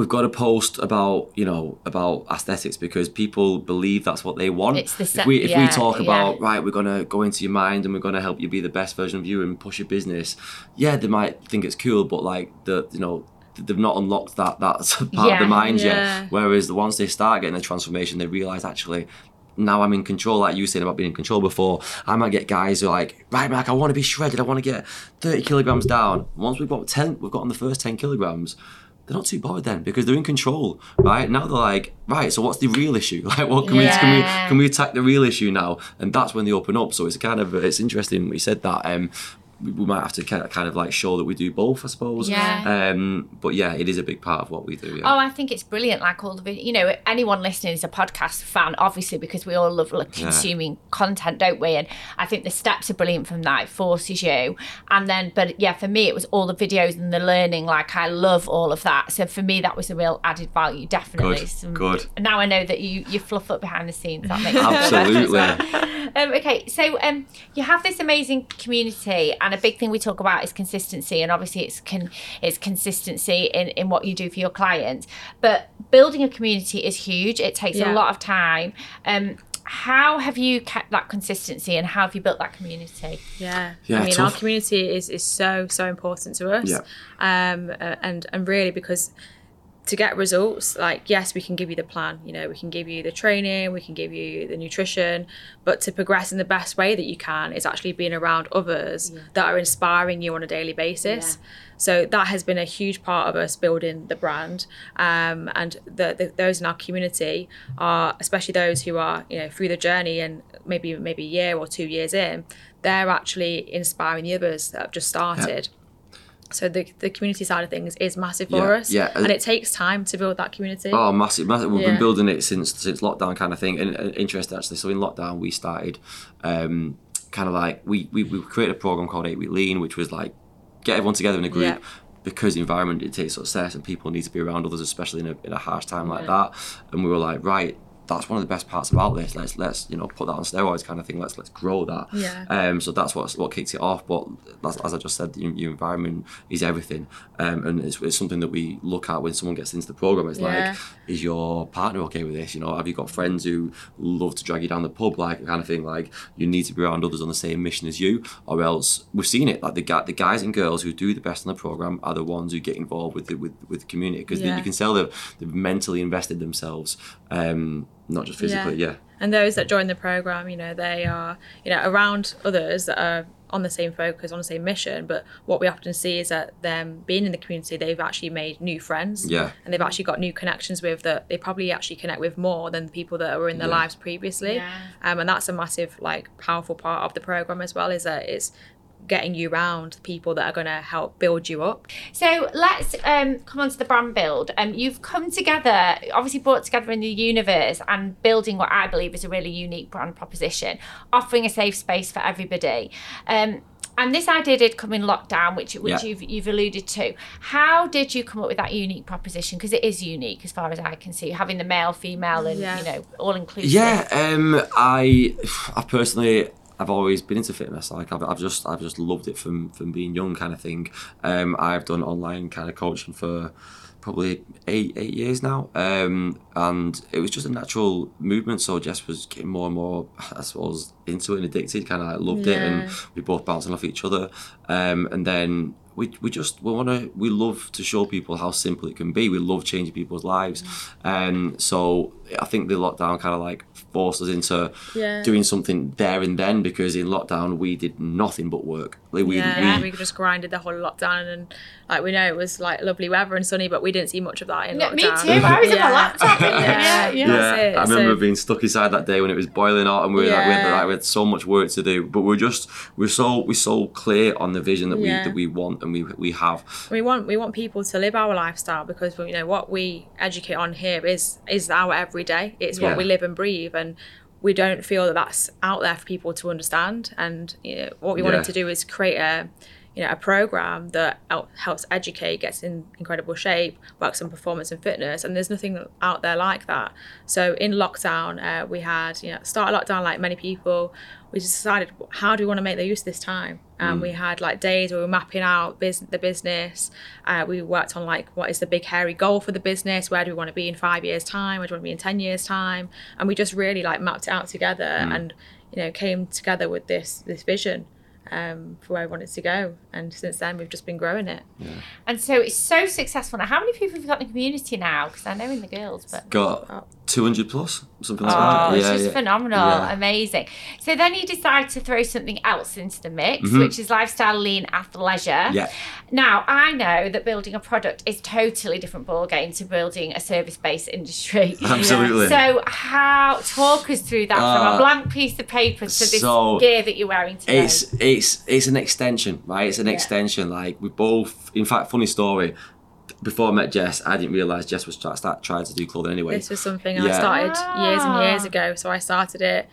we've got to post about you know about aesthetics because people believe that's what they want. It's the if we if yeah, we talk yeah. about right, we're gonna go into your mind and we're gonna help you be the best version of you and push your business. Yeah, they might think it's cool, but like the you know. They've not unlocked that that part Yeah. of the mind yet. Whereas the once they start getting the transformation, they realize actually now I'm in control, like you said about being in control before. I might get guys who are like, right, Mark, I want to be shredded. I want to get 30 kilograms down. Once we've got 10, we've got on the first 10 kilograms. They're not too bothered then because they're in control, right? Now they're like, right, so what's the real issue? Like, what can we can we can we attack the real issue now? And that's when they open up. So it's kind of it's interesting. We said that. Um, we, might have to kind of, like show that we do both, I suppose. Yeah. Um, but yeah, it is a big part of what we do. Yeah. Oh, I think it's brilliant. Like all the, you know, anyone listening is a podcast fan, obviously, because we all love like, consuming content, don't we? And I think the steps are brilliant from that. It forces you. And then, but yeah, for me, it was all the videos and the learning. Like I love all of that. So for me, that was a real added value, definitely. Good, good. Now I know that you you fluff up behind the scenes. That makes Absolutely. Um, okay, so um, you have this amazing community, and a big thing we talk about is consistency, and obviously it's con- it's consistency in, in what you do for your clients. But building a community is huge. It takes a lot of time. Um, how have you kept that consistency, and how have you built that community? Yeah, Yeah, I mean, our community is is so so important to us. Yeah. Um, uh, and and really because to get results, like yes, we can give you the plan. You know, we can give you the training, we can give you the nutrition, but to progress in the best way that you can is actually being around others that are inspiring you on a daily basis. So that has been a huge part of us building the brand, um, and the, the, those in our community are, especially those who are, you know, through the journey and maybe maybe a year or two years in, they're actually inspiring the others that have just started. So the, the community side of things is massive for Yeah, us, yeah. and it takes time to build that community. Oh, massive, massive. We've Yeah. been building it since since lockdown, kind of thing. And, and interesting actually. So in lockdown, we started um, kind of like we, we we created a program called Eight Week Lean, which was like get everyone together in a group. Yeah. Because the environment dictates success and people need to be around others, especially in a, in a harsh time like that. And we were like, right, that's one of the best parts about this. Let's let's you know put that on steroids, kind of thing. Let's let's grow that. Yeah. Um, so that's what what kicks it off. But as, as I just said, your, your environment is everything, um, and it's, it's something that we look at when someone gets into the program. It's Yeah. like, is your partner okay with this? You know, have you got friends who love to drag you down the pub, like kind of thing? Like you need to be around others on the same mission as you, or else we've seen it. Like the guy, the guys and girls who do the best on the program are the ones who get involved with the, with with the community because Yeah. you can tell they've they've mentally invested themselves, um, not just physically. Yeah. And those that join the program, you know, they are, you know, around others that are on the same focus, on the same mission. But what we often see is that them being in the community, they've actually made new friends. Yeah. And they've actually got new connections with that they probably actually connect with more than the people that were in their Yeah. lives previously. Yeah. Um, and that's a massive, like, powerful part of the program as well, is that it's getting you around the people that are going to help build you up. So let's um, come on to the brand build. Um, you've come together, obviously brought together in the universe and building what I believe is a really unique brand proposition, offering a safe space for everybody. Um, And this idea did come in lockdown, which which Yeah. you've you've alluded to. How did you come up with that unique proposition? Because it is unique as far as I can see, having the male, female, and Yeah. you know all inclusive. Yeah, um, I, I personally, I've always been into fitness. Like I've, I've just, I've just loved it from from being young, kind of thing. Um, I've done online kind of coaching for probably eight eight years now, um, and it was just a natural movement. So Jess was getting more and more, I suppose, into it and addicted. Kind of like loved it, and Yeah. we both bouncing off each other. Um, and then we, we just we want to we love to show people how simple it can be. We love changing people's lives, and so I think the lockdown kind of like forced us into Yeah. doing something there and then because in lockdown we did nothing but work. Like, we, yeah, we, we just grinded the whole lockdown, and like we know it was like lovely weather and sunny, but we didn't see much of that in No, lockdown. me too. I was on my laptop. yeah, Yeah, yeah, yeah. That's it. I remember So- being stuck inside that day when it was boiling hot, and we, were like, we, had, like, we had so much work to do. But we're just we're so we're so clear on the vision that we that we want and we we have. we want we want people to live our lifestyle because you know what we educate on here is is our everyday it's Yeah. what we live and breathe and we don't feel that that's out there for people to understand and you know, what we Yeah. wanted to do is create a you know a program that helps educate gets in incredible shape works on performance and fitness and there's nothing out there like that. So in lockdown uh, we had you know start lockdown like many people we just decided how do we want to make the use of this time? And we had like days where we were mapping out bus- the business. Uh, we worked on like what is the big hairy goal for the business? Where do we want to be in five years time? Where do we want to be in 10 years time? And we just really like mapped it out together and you know came together with this this vision um, for where we wanted to go and since then we've just been growing it And so it's so successful now. How many people have you got in the community now? Because I know in the girls, but Got two hundred plus something like Oh, that. it's yeah, just yeah. phenomenal, Yeah. amazing. So then you decide to throw something else into the mix, Mhm. which is lifestyle lean athleisure. Yeah. Now I know that building a product is totally different ballgame to building a service-based industry. Absolutely. So how talk us through that from a Uh, blank piece of paper to this so gear that you're wearing today? It's it's it's an extension, right? It's an extension. Like we both. In fact, funny story. Before I met Jess, I didn't realize Jess was try, start trying to do clothing anyway. this was something I Yeah. started years and years Ah. ago so I started it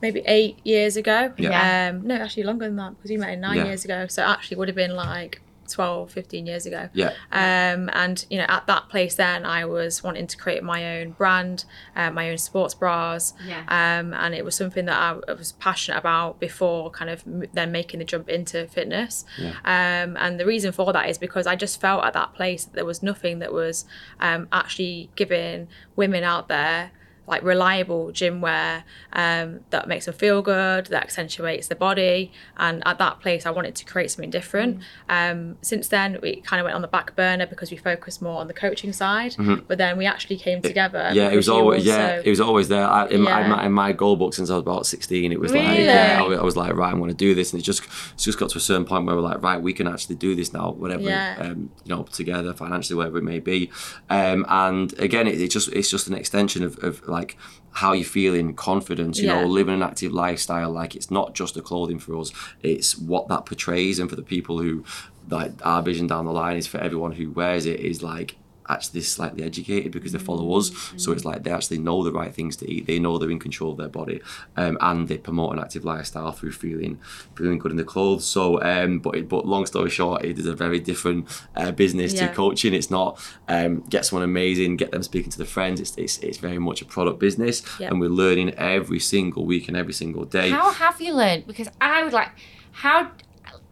maybe eight years ago Yeah. um, no actually longer than that because we met in nine Yeah. years ago so actually would have been like 12 15 years ago Yeah. um, and you know at that place then I was wanting to create my own brand uh, my own sports bras Yeah. um, and it was something that I, I was passionate about before kind of then making the jump into fitness Yeah. um, and the reason for that is because I just felt at that place that there was nothing that was um, actually giving women out there like reliable gym wear um, that makes them feel good, that accentuates the body. And at that place, I wanted to create something different. Um, since then, we kind of went on the back burner because we focused more on the coaching side. But then we actually came together. Mm-hmm. Yeah, it was always yeah, it was always there. I, in, my, Yeah. in, my, in my goal book since I was about sixteen, it was like yeah, I, was- I was like right, I'm going to do this, and it just it's just got to a certain point where we're like right, we can actually do this now, whatever Yeah. um, you know, together financially, whatever it may be. Um, and again, it, it just it's just an extension of, of like how you're feeling, confidence, you Yeah. know, living an active lifestyle. Like it's not just the clothing for us; it's what that portrays, and for the people who like our vision down the line is for everyone who wears it is like actually slightly educated because they follow us. So it's like they actually know the right things to eat. They know they're in control of their body, um, and they promote an active lifestyle through feeling feeling good in the clothes. So, um, but it, but long story short, it is a very different uh, business Yeah. to coaching. It's not um, get someone amazing, get them speaking to their friends. It's it's, it's very much a product business, and we're learning every single week and every single day. How have you learned? Because I would like, how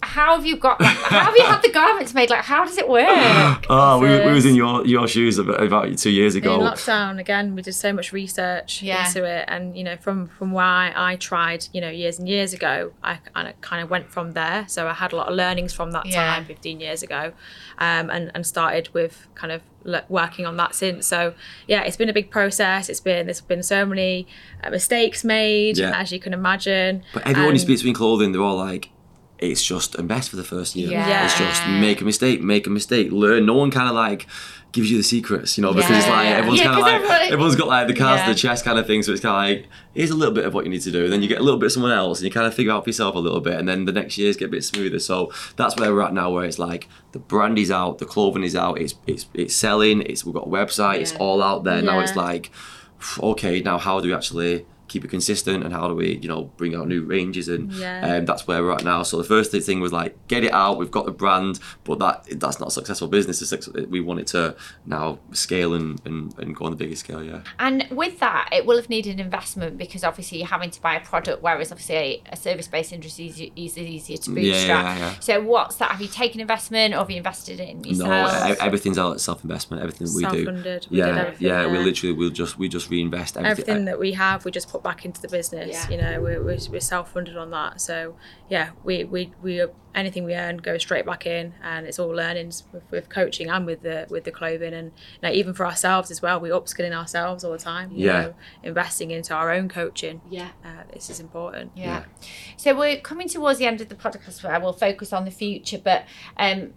how have you got? Like, how have you had the garments made? Like, how does it work? Oh, we, we was in your your shoes about, about two years ago. in lockdown again we did so much research Yeah. into it and you know from from where I, I tried you know years and years ago I, I kind of went from there so I had a lot of learnings from that Yeah. time 15 years ago um, and, and started with kind of le- working on that since so yeah it's been a big process it's been there's been so many uh, mistakes made Yeah. as you can imagine But everyone who And- speaks between clothing, they're all like, it's just a mess for the first year. Yeah. It's just make a mistake, make a mistake, learn. No one kind of like gives you the secrets, you know, because it's like everyone's Yeah, kind of like everyone- everyone's got like the cards to the chest kind of thing. So it's kind of like here's a little bit of what you need to do, and then you get a little bit of someone else, and you kind of figure out for yourself a little bit, and then the next years get a bit smoother. So that's where we're at now, where it's like the brand is out, the clothing is out, it's it's it's selling, it's we've got a website, it's all out there. Now it's like okay, now how do we actually keep it consistent and how do we you know bring out new ranges and Yeah. um, that's where we're at now so the first thing was like get it out we've got the brand but that that's not a successful business we want it to now scale and, and, and go on the bigger scale yeah And with that, it will have needed investment because obviously you're having to buy a product, whereas obviously a, a service-based industry is, is easier to Yeah, bootstrap. yeah, yeah. So what's that? Have you taken investment or have you invested in no yourself? e- everything's out self-investment everything we do We yeah did everything, yeah we literally we'll just we just reinvest everything, everything that we have we just put back into the business Yeah. you know we're, we're, we're self-funded on that so yeah we we, we anything we earn goes straight back in and it's all learnings with, with coaching and with the with the clothing and you know, even for ourselves as well we upskilling ourselves all the time you Yeah. know, investing into our own coaching yeah. uh, this is important Yeah. So we're coming towards the end of the podcast where we'll focus on the future, but um,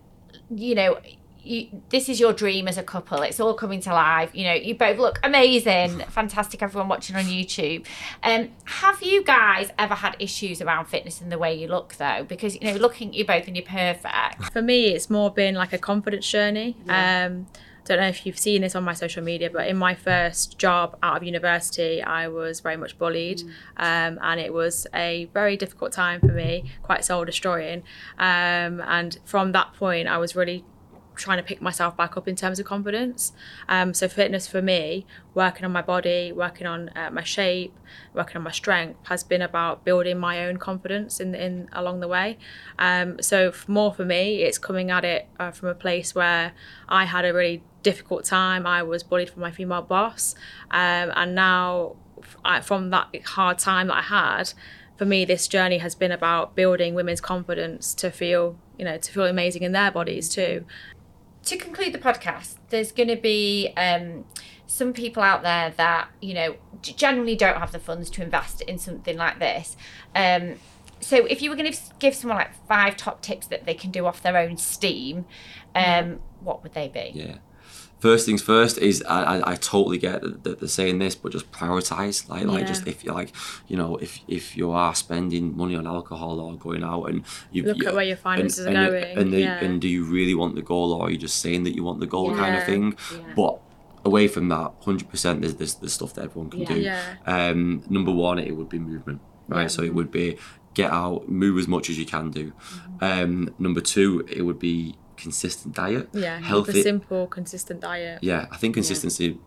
you know, you, this is your dream as a couple. It's all coming to life. You know, you both look amazing, fantastic. Everyone watching on YouTube. Um, have you guys ever had issues around fitness and the way you look though? Because you know, looking at you both and you're perfect. for me it's more been like a confidence journey um don't know if you've seen this on my social media but in my first job out of university i was very much bullied um, and it was a very difficult time for me quite soul destroying um, and from that point i was really trying to pick myself back up in terms of confidence. Um, so fitness for me, working on my body, working on uh, my shape, working on my strength, has been about building my own confidence in in along the way. Um, so more for me, it's coming at it uh, from a place where I had a really difficult time. I was bullied from my female boss, um, and now from that hard time that I had. For me, this journey has been about building women's confidence to feel, you know, to feel amazing in their bodies too. To conclude the podcast, there's going to be um, some people out there that you know generally don't have the funds to invest in something like this. Um, so, if you were going to give someone like five top tips that they can do off their own steam, um, what would they be? Yeah. First things first is I, I, I totally get that they're saying this, but just prioritize. Like like just if you like you know if if you are spending money on alcohol or going out and you Look you, at where your finances and, are and, going, and, they- yeah. and do you really want the goal or are you just saying that you want the goal kind of thing? Yeah. But away from that, hundred percent, there's there's there's stuff that everyone can Yeah. do. Yeah. Um, number one, it would be movement, right? So it would be get out, move as much as you can do. Mm-hmm. Um, number two, it would be consistent diet. Yeah, healthy a simple, consistent diet. yeah, I think consistency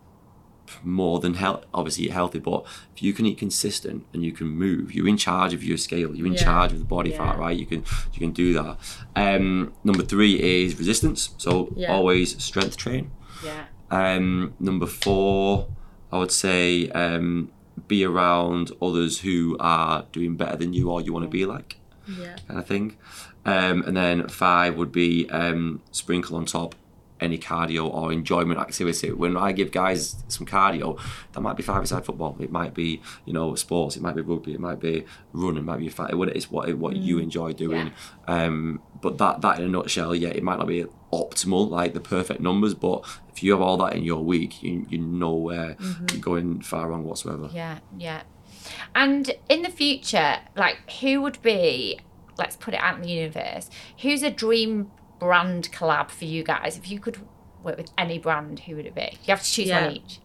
more than health. Obviously, healthy, but if you can eat consistent and you can move, you're in charge of your scale. You're in Yeah. charge of the body Yeah. fat, right? You can you can do that. Um, number three is resistance. So Yeah. always strength train. Yeah. Um, number four, I would say um, be around others who are doing better than you or you want to be like Yeah. kind of thing. Um, and then five would be um, sprinkle on top any cardio or enjoyment activity. When I give guys some cardio, that might be five-a-side football. It might be you know sports. It might be rugby. It might be running. It might be fight. What it's what what you enjoy doing. Um, but that that in a nutshell, yeah, it might not be optimal like the perfect numbers, but if you have all that in your week, you you know where you're going far wrong whatsoever. Yeah, yeah. And in the future, like who would be, let's put it out in the universe, who's a dream brand collab for you guys? If you could work with any brand, who would it be? You have to choose Yeah. one each.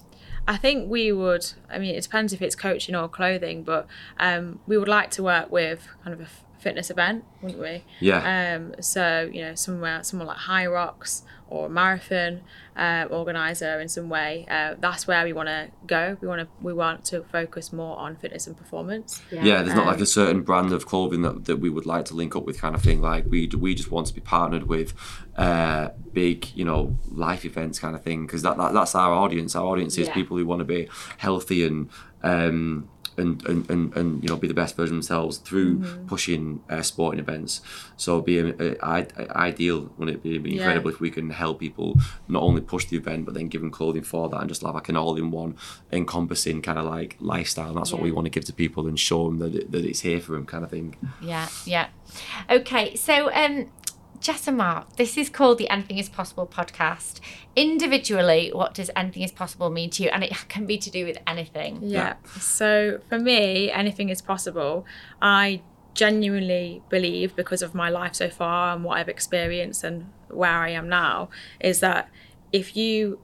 I think we would. I mean, it depends if it's coaching or clothing, but um, we would like to work with kind of a fitness event, wouldn't we? Yeah. Um, so you know, somewhere, someone like Hyrox or a marathon uh, organizer in some way. Uh, that's where we want to go. We want to we want to focus more on fitness and performance. yeah, there's not like Um, a certain brand of clothing that, that we would like to link up with kind of thing like we we just want to be partnered with uh big you know life events kind of thing because that, that that's our audience our audience is Yeah. people who want to be healthy and um and, and, and, and you know be the best version of themselves through Mm-hmm. pushing uh, sporting events so it'd be uh, I- I- ideal wouldn't it be, It'd be Yeah. incredible if we can help people not only push the event but then give them clothing for that and just have like an all-in-one encompassing kind of like lifestyle and that's what we want to give to people and show them that, it, that it's here for them kind of thing Yeah, yeah. Okay, so um, Jess and Mark, this is called the Anything Is Possible podcast. Individually, what does anything is possible mean to you? And it can be to do with anything. Yeah. So for me, anything is possible. I genuinely believe because of my life so far and what I've experienced and where I am now is that if you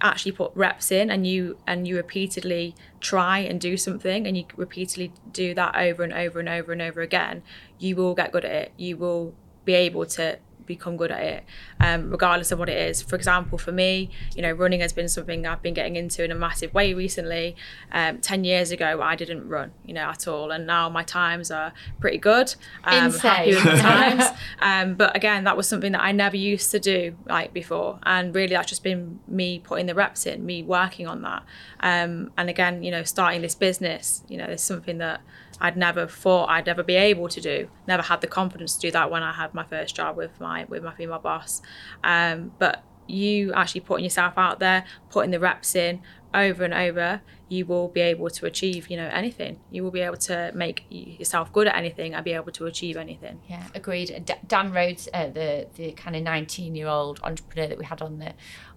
actually put reps in and you and you repeatedly try and do something and you repeatedly do that over and over and over and over again you will get good at it you will be able to become good at it, um, regardless of what it is. For example, for me, you know, running has been something I've been getting into in a massive way recently. Um, Ten years ago, I didn't run, you know, at all, and now my times are pretty good. Um, Insane. happy with my times. um, but again, that was something that I never used to do like before, and really that's just been me putting the reps in, me working on that. Um, and again, you know, starting this business, you know, there's something that I'd never thought I'd ever be able to do. Never had the confidence to do that when I had my first job with my with my female boss. Um, but you actually putting yourself out there, putting the reps in over and over, you will be able to achieve, you know, anything. You will be able to make yourself good at anything and be able to achieve anything. Yeah, agreed. D- Dan Rhodes, uh, the the kind of nineteen year old entrepreneur that we had on the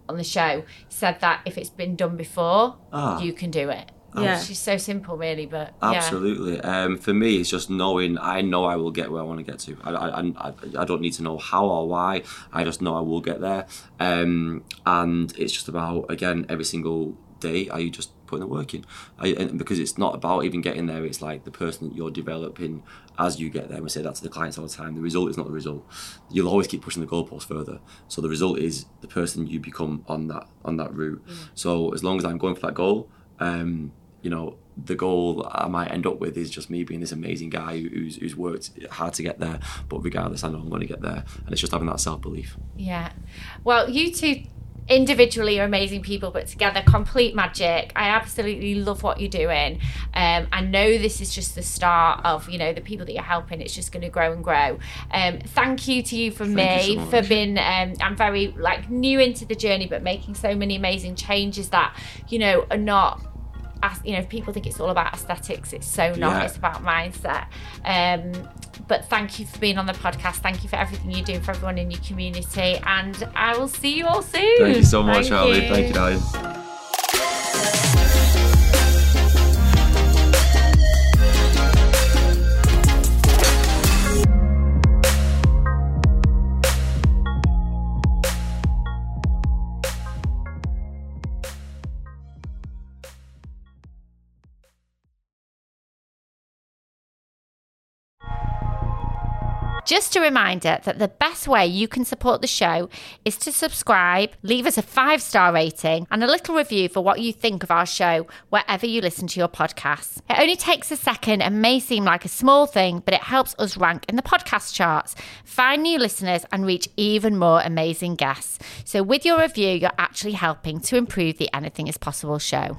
on the show, said that if it's been done before, Ah. you can do it. Yeah. Which is so simple, really, but yeah. Absolutely. Um, for me, it's just knowing I know I will get where I want to get to. I, I, I, I don't need to know how or why. I just know I will get there. Um, and it's just about again every single day. Are you just putting the work in? I, and because it's not about even getting there. It's like the person that you're developing as you get there. We say that to the clients all the time. The result is not the result. You'll always keep pushing the goalpost further. So the result is the person you become on that on that route. So as long as I'm going for that goal. Um, you know, the goal I might end up with is just me being this amazing guy who's who's worked hard to get there. But regardless, I know I'm going to get there, and it's just having that self belief. Yeah. Well, you two individually are amazing people, but together, complete magic. I absolutely love what you're doing. Um, I know this is just the start of, you know, the people that you're helping. It's just going to grow and grow. Um, thank you to you from Thank me you so for being, um, I'm very like new into the journey, but making so many amazing changes that, you know, are not you know, if people think it's all about aesthetics, it's so not. Yeah. It's about mindset. Um, but thank you for being on the podcast. Thank you for everything you're doing for everyone in your community, and I will see you all soon. Thank you so much, Thank Harley. you. Thank you, darling. Just a reminder that the best way you can support the show is to subscribe, leave us a five star rating, and a little review for what you think of our show wherever you listen to your podcasts. It only takes a second and may seem like a small thing, but it helps us rank in the podcast charts, find new listeners, and reach even more amazing guests. So, with your review, you're actually helping to improve the Anything is Possible show.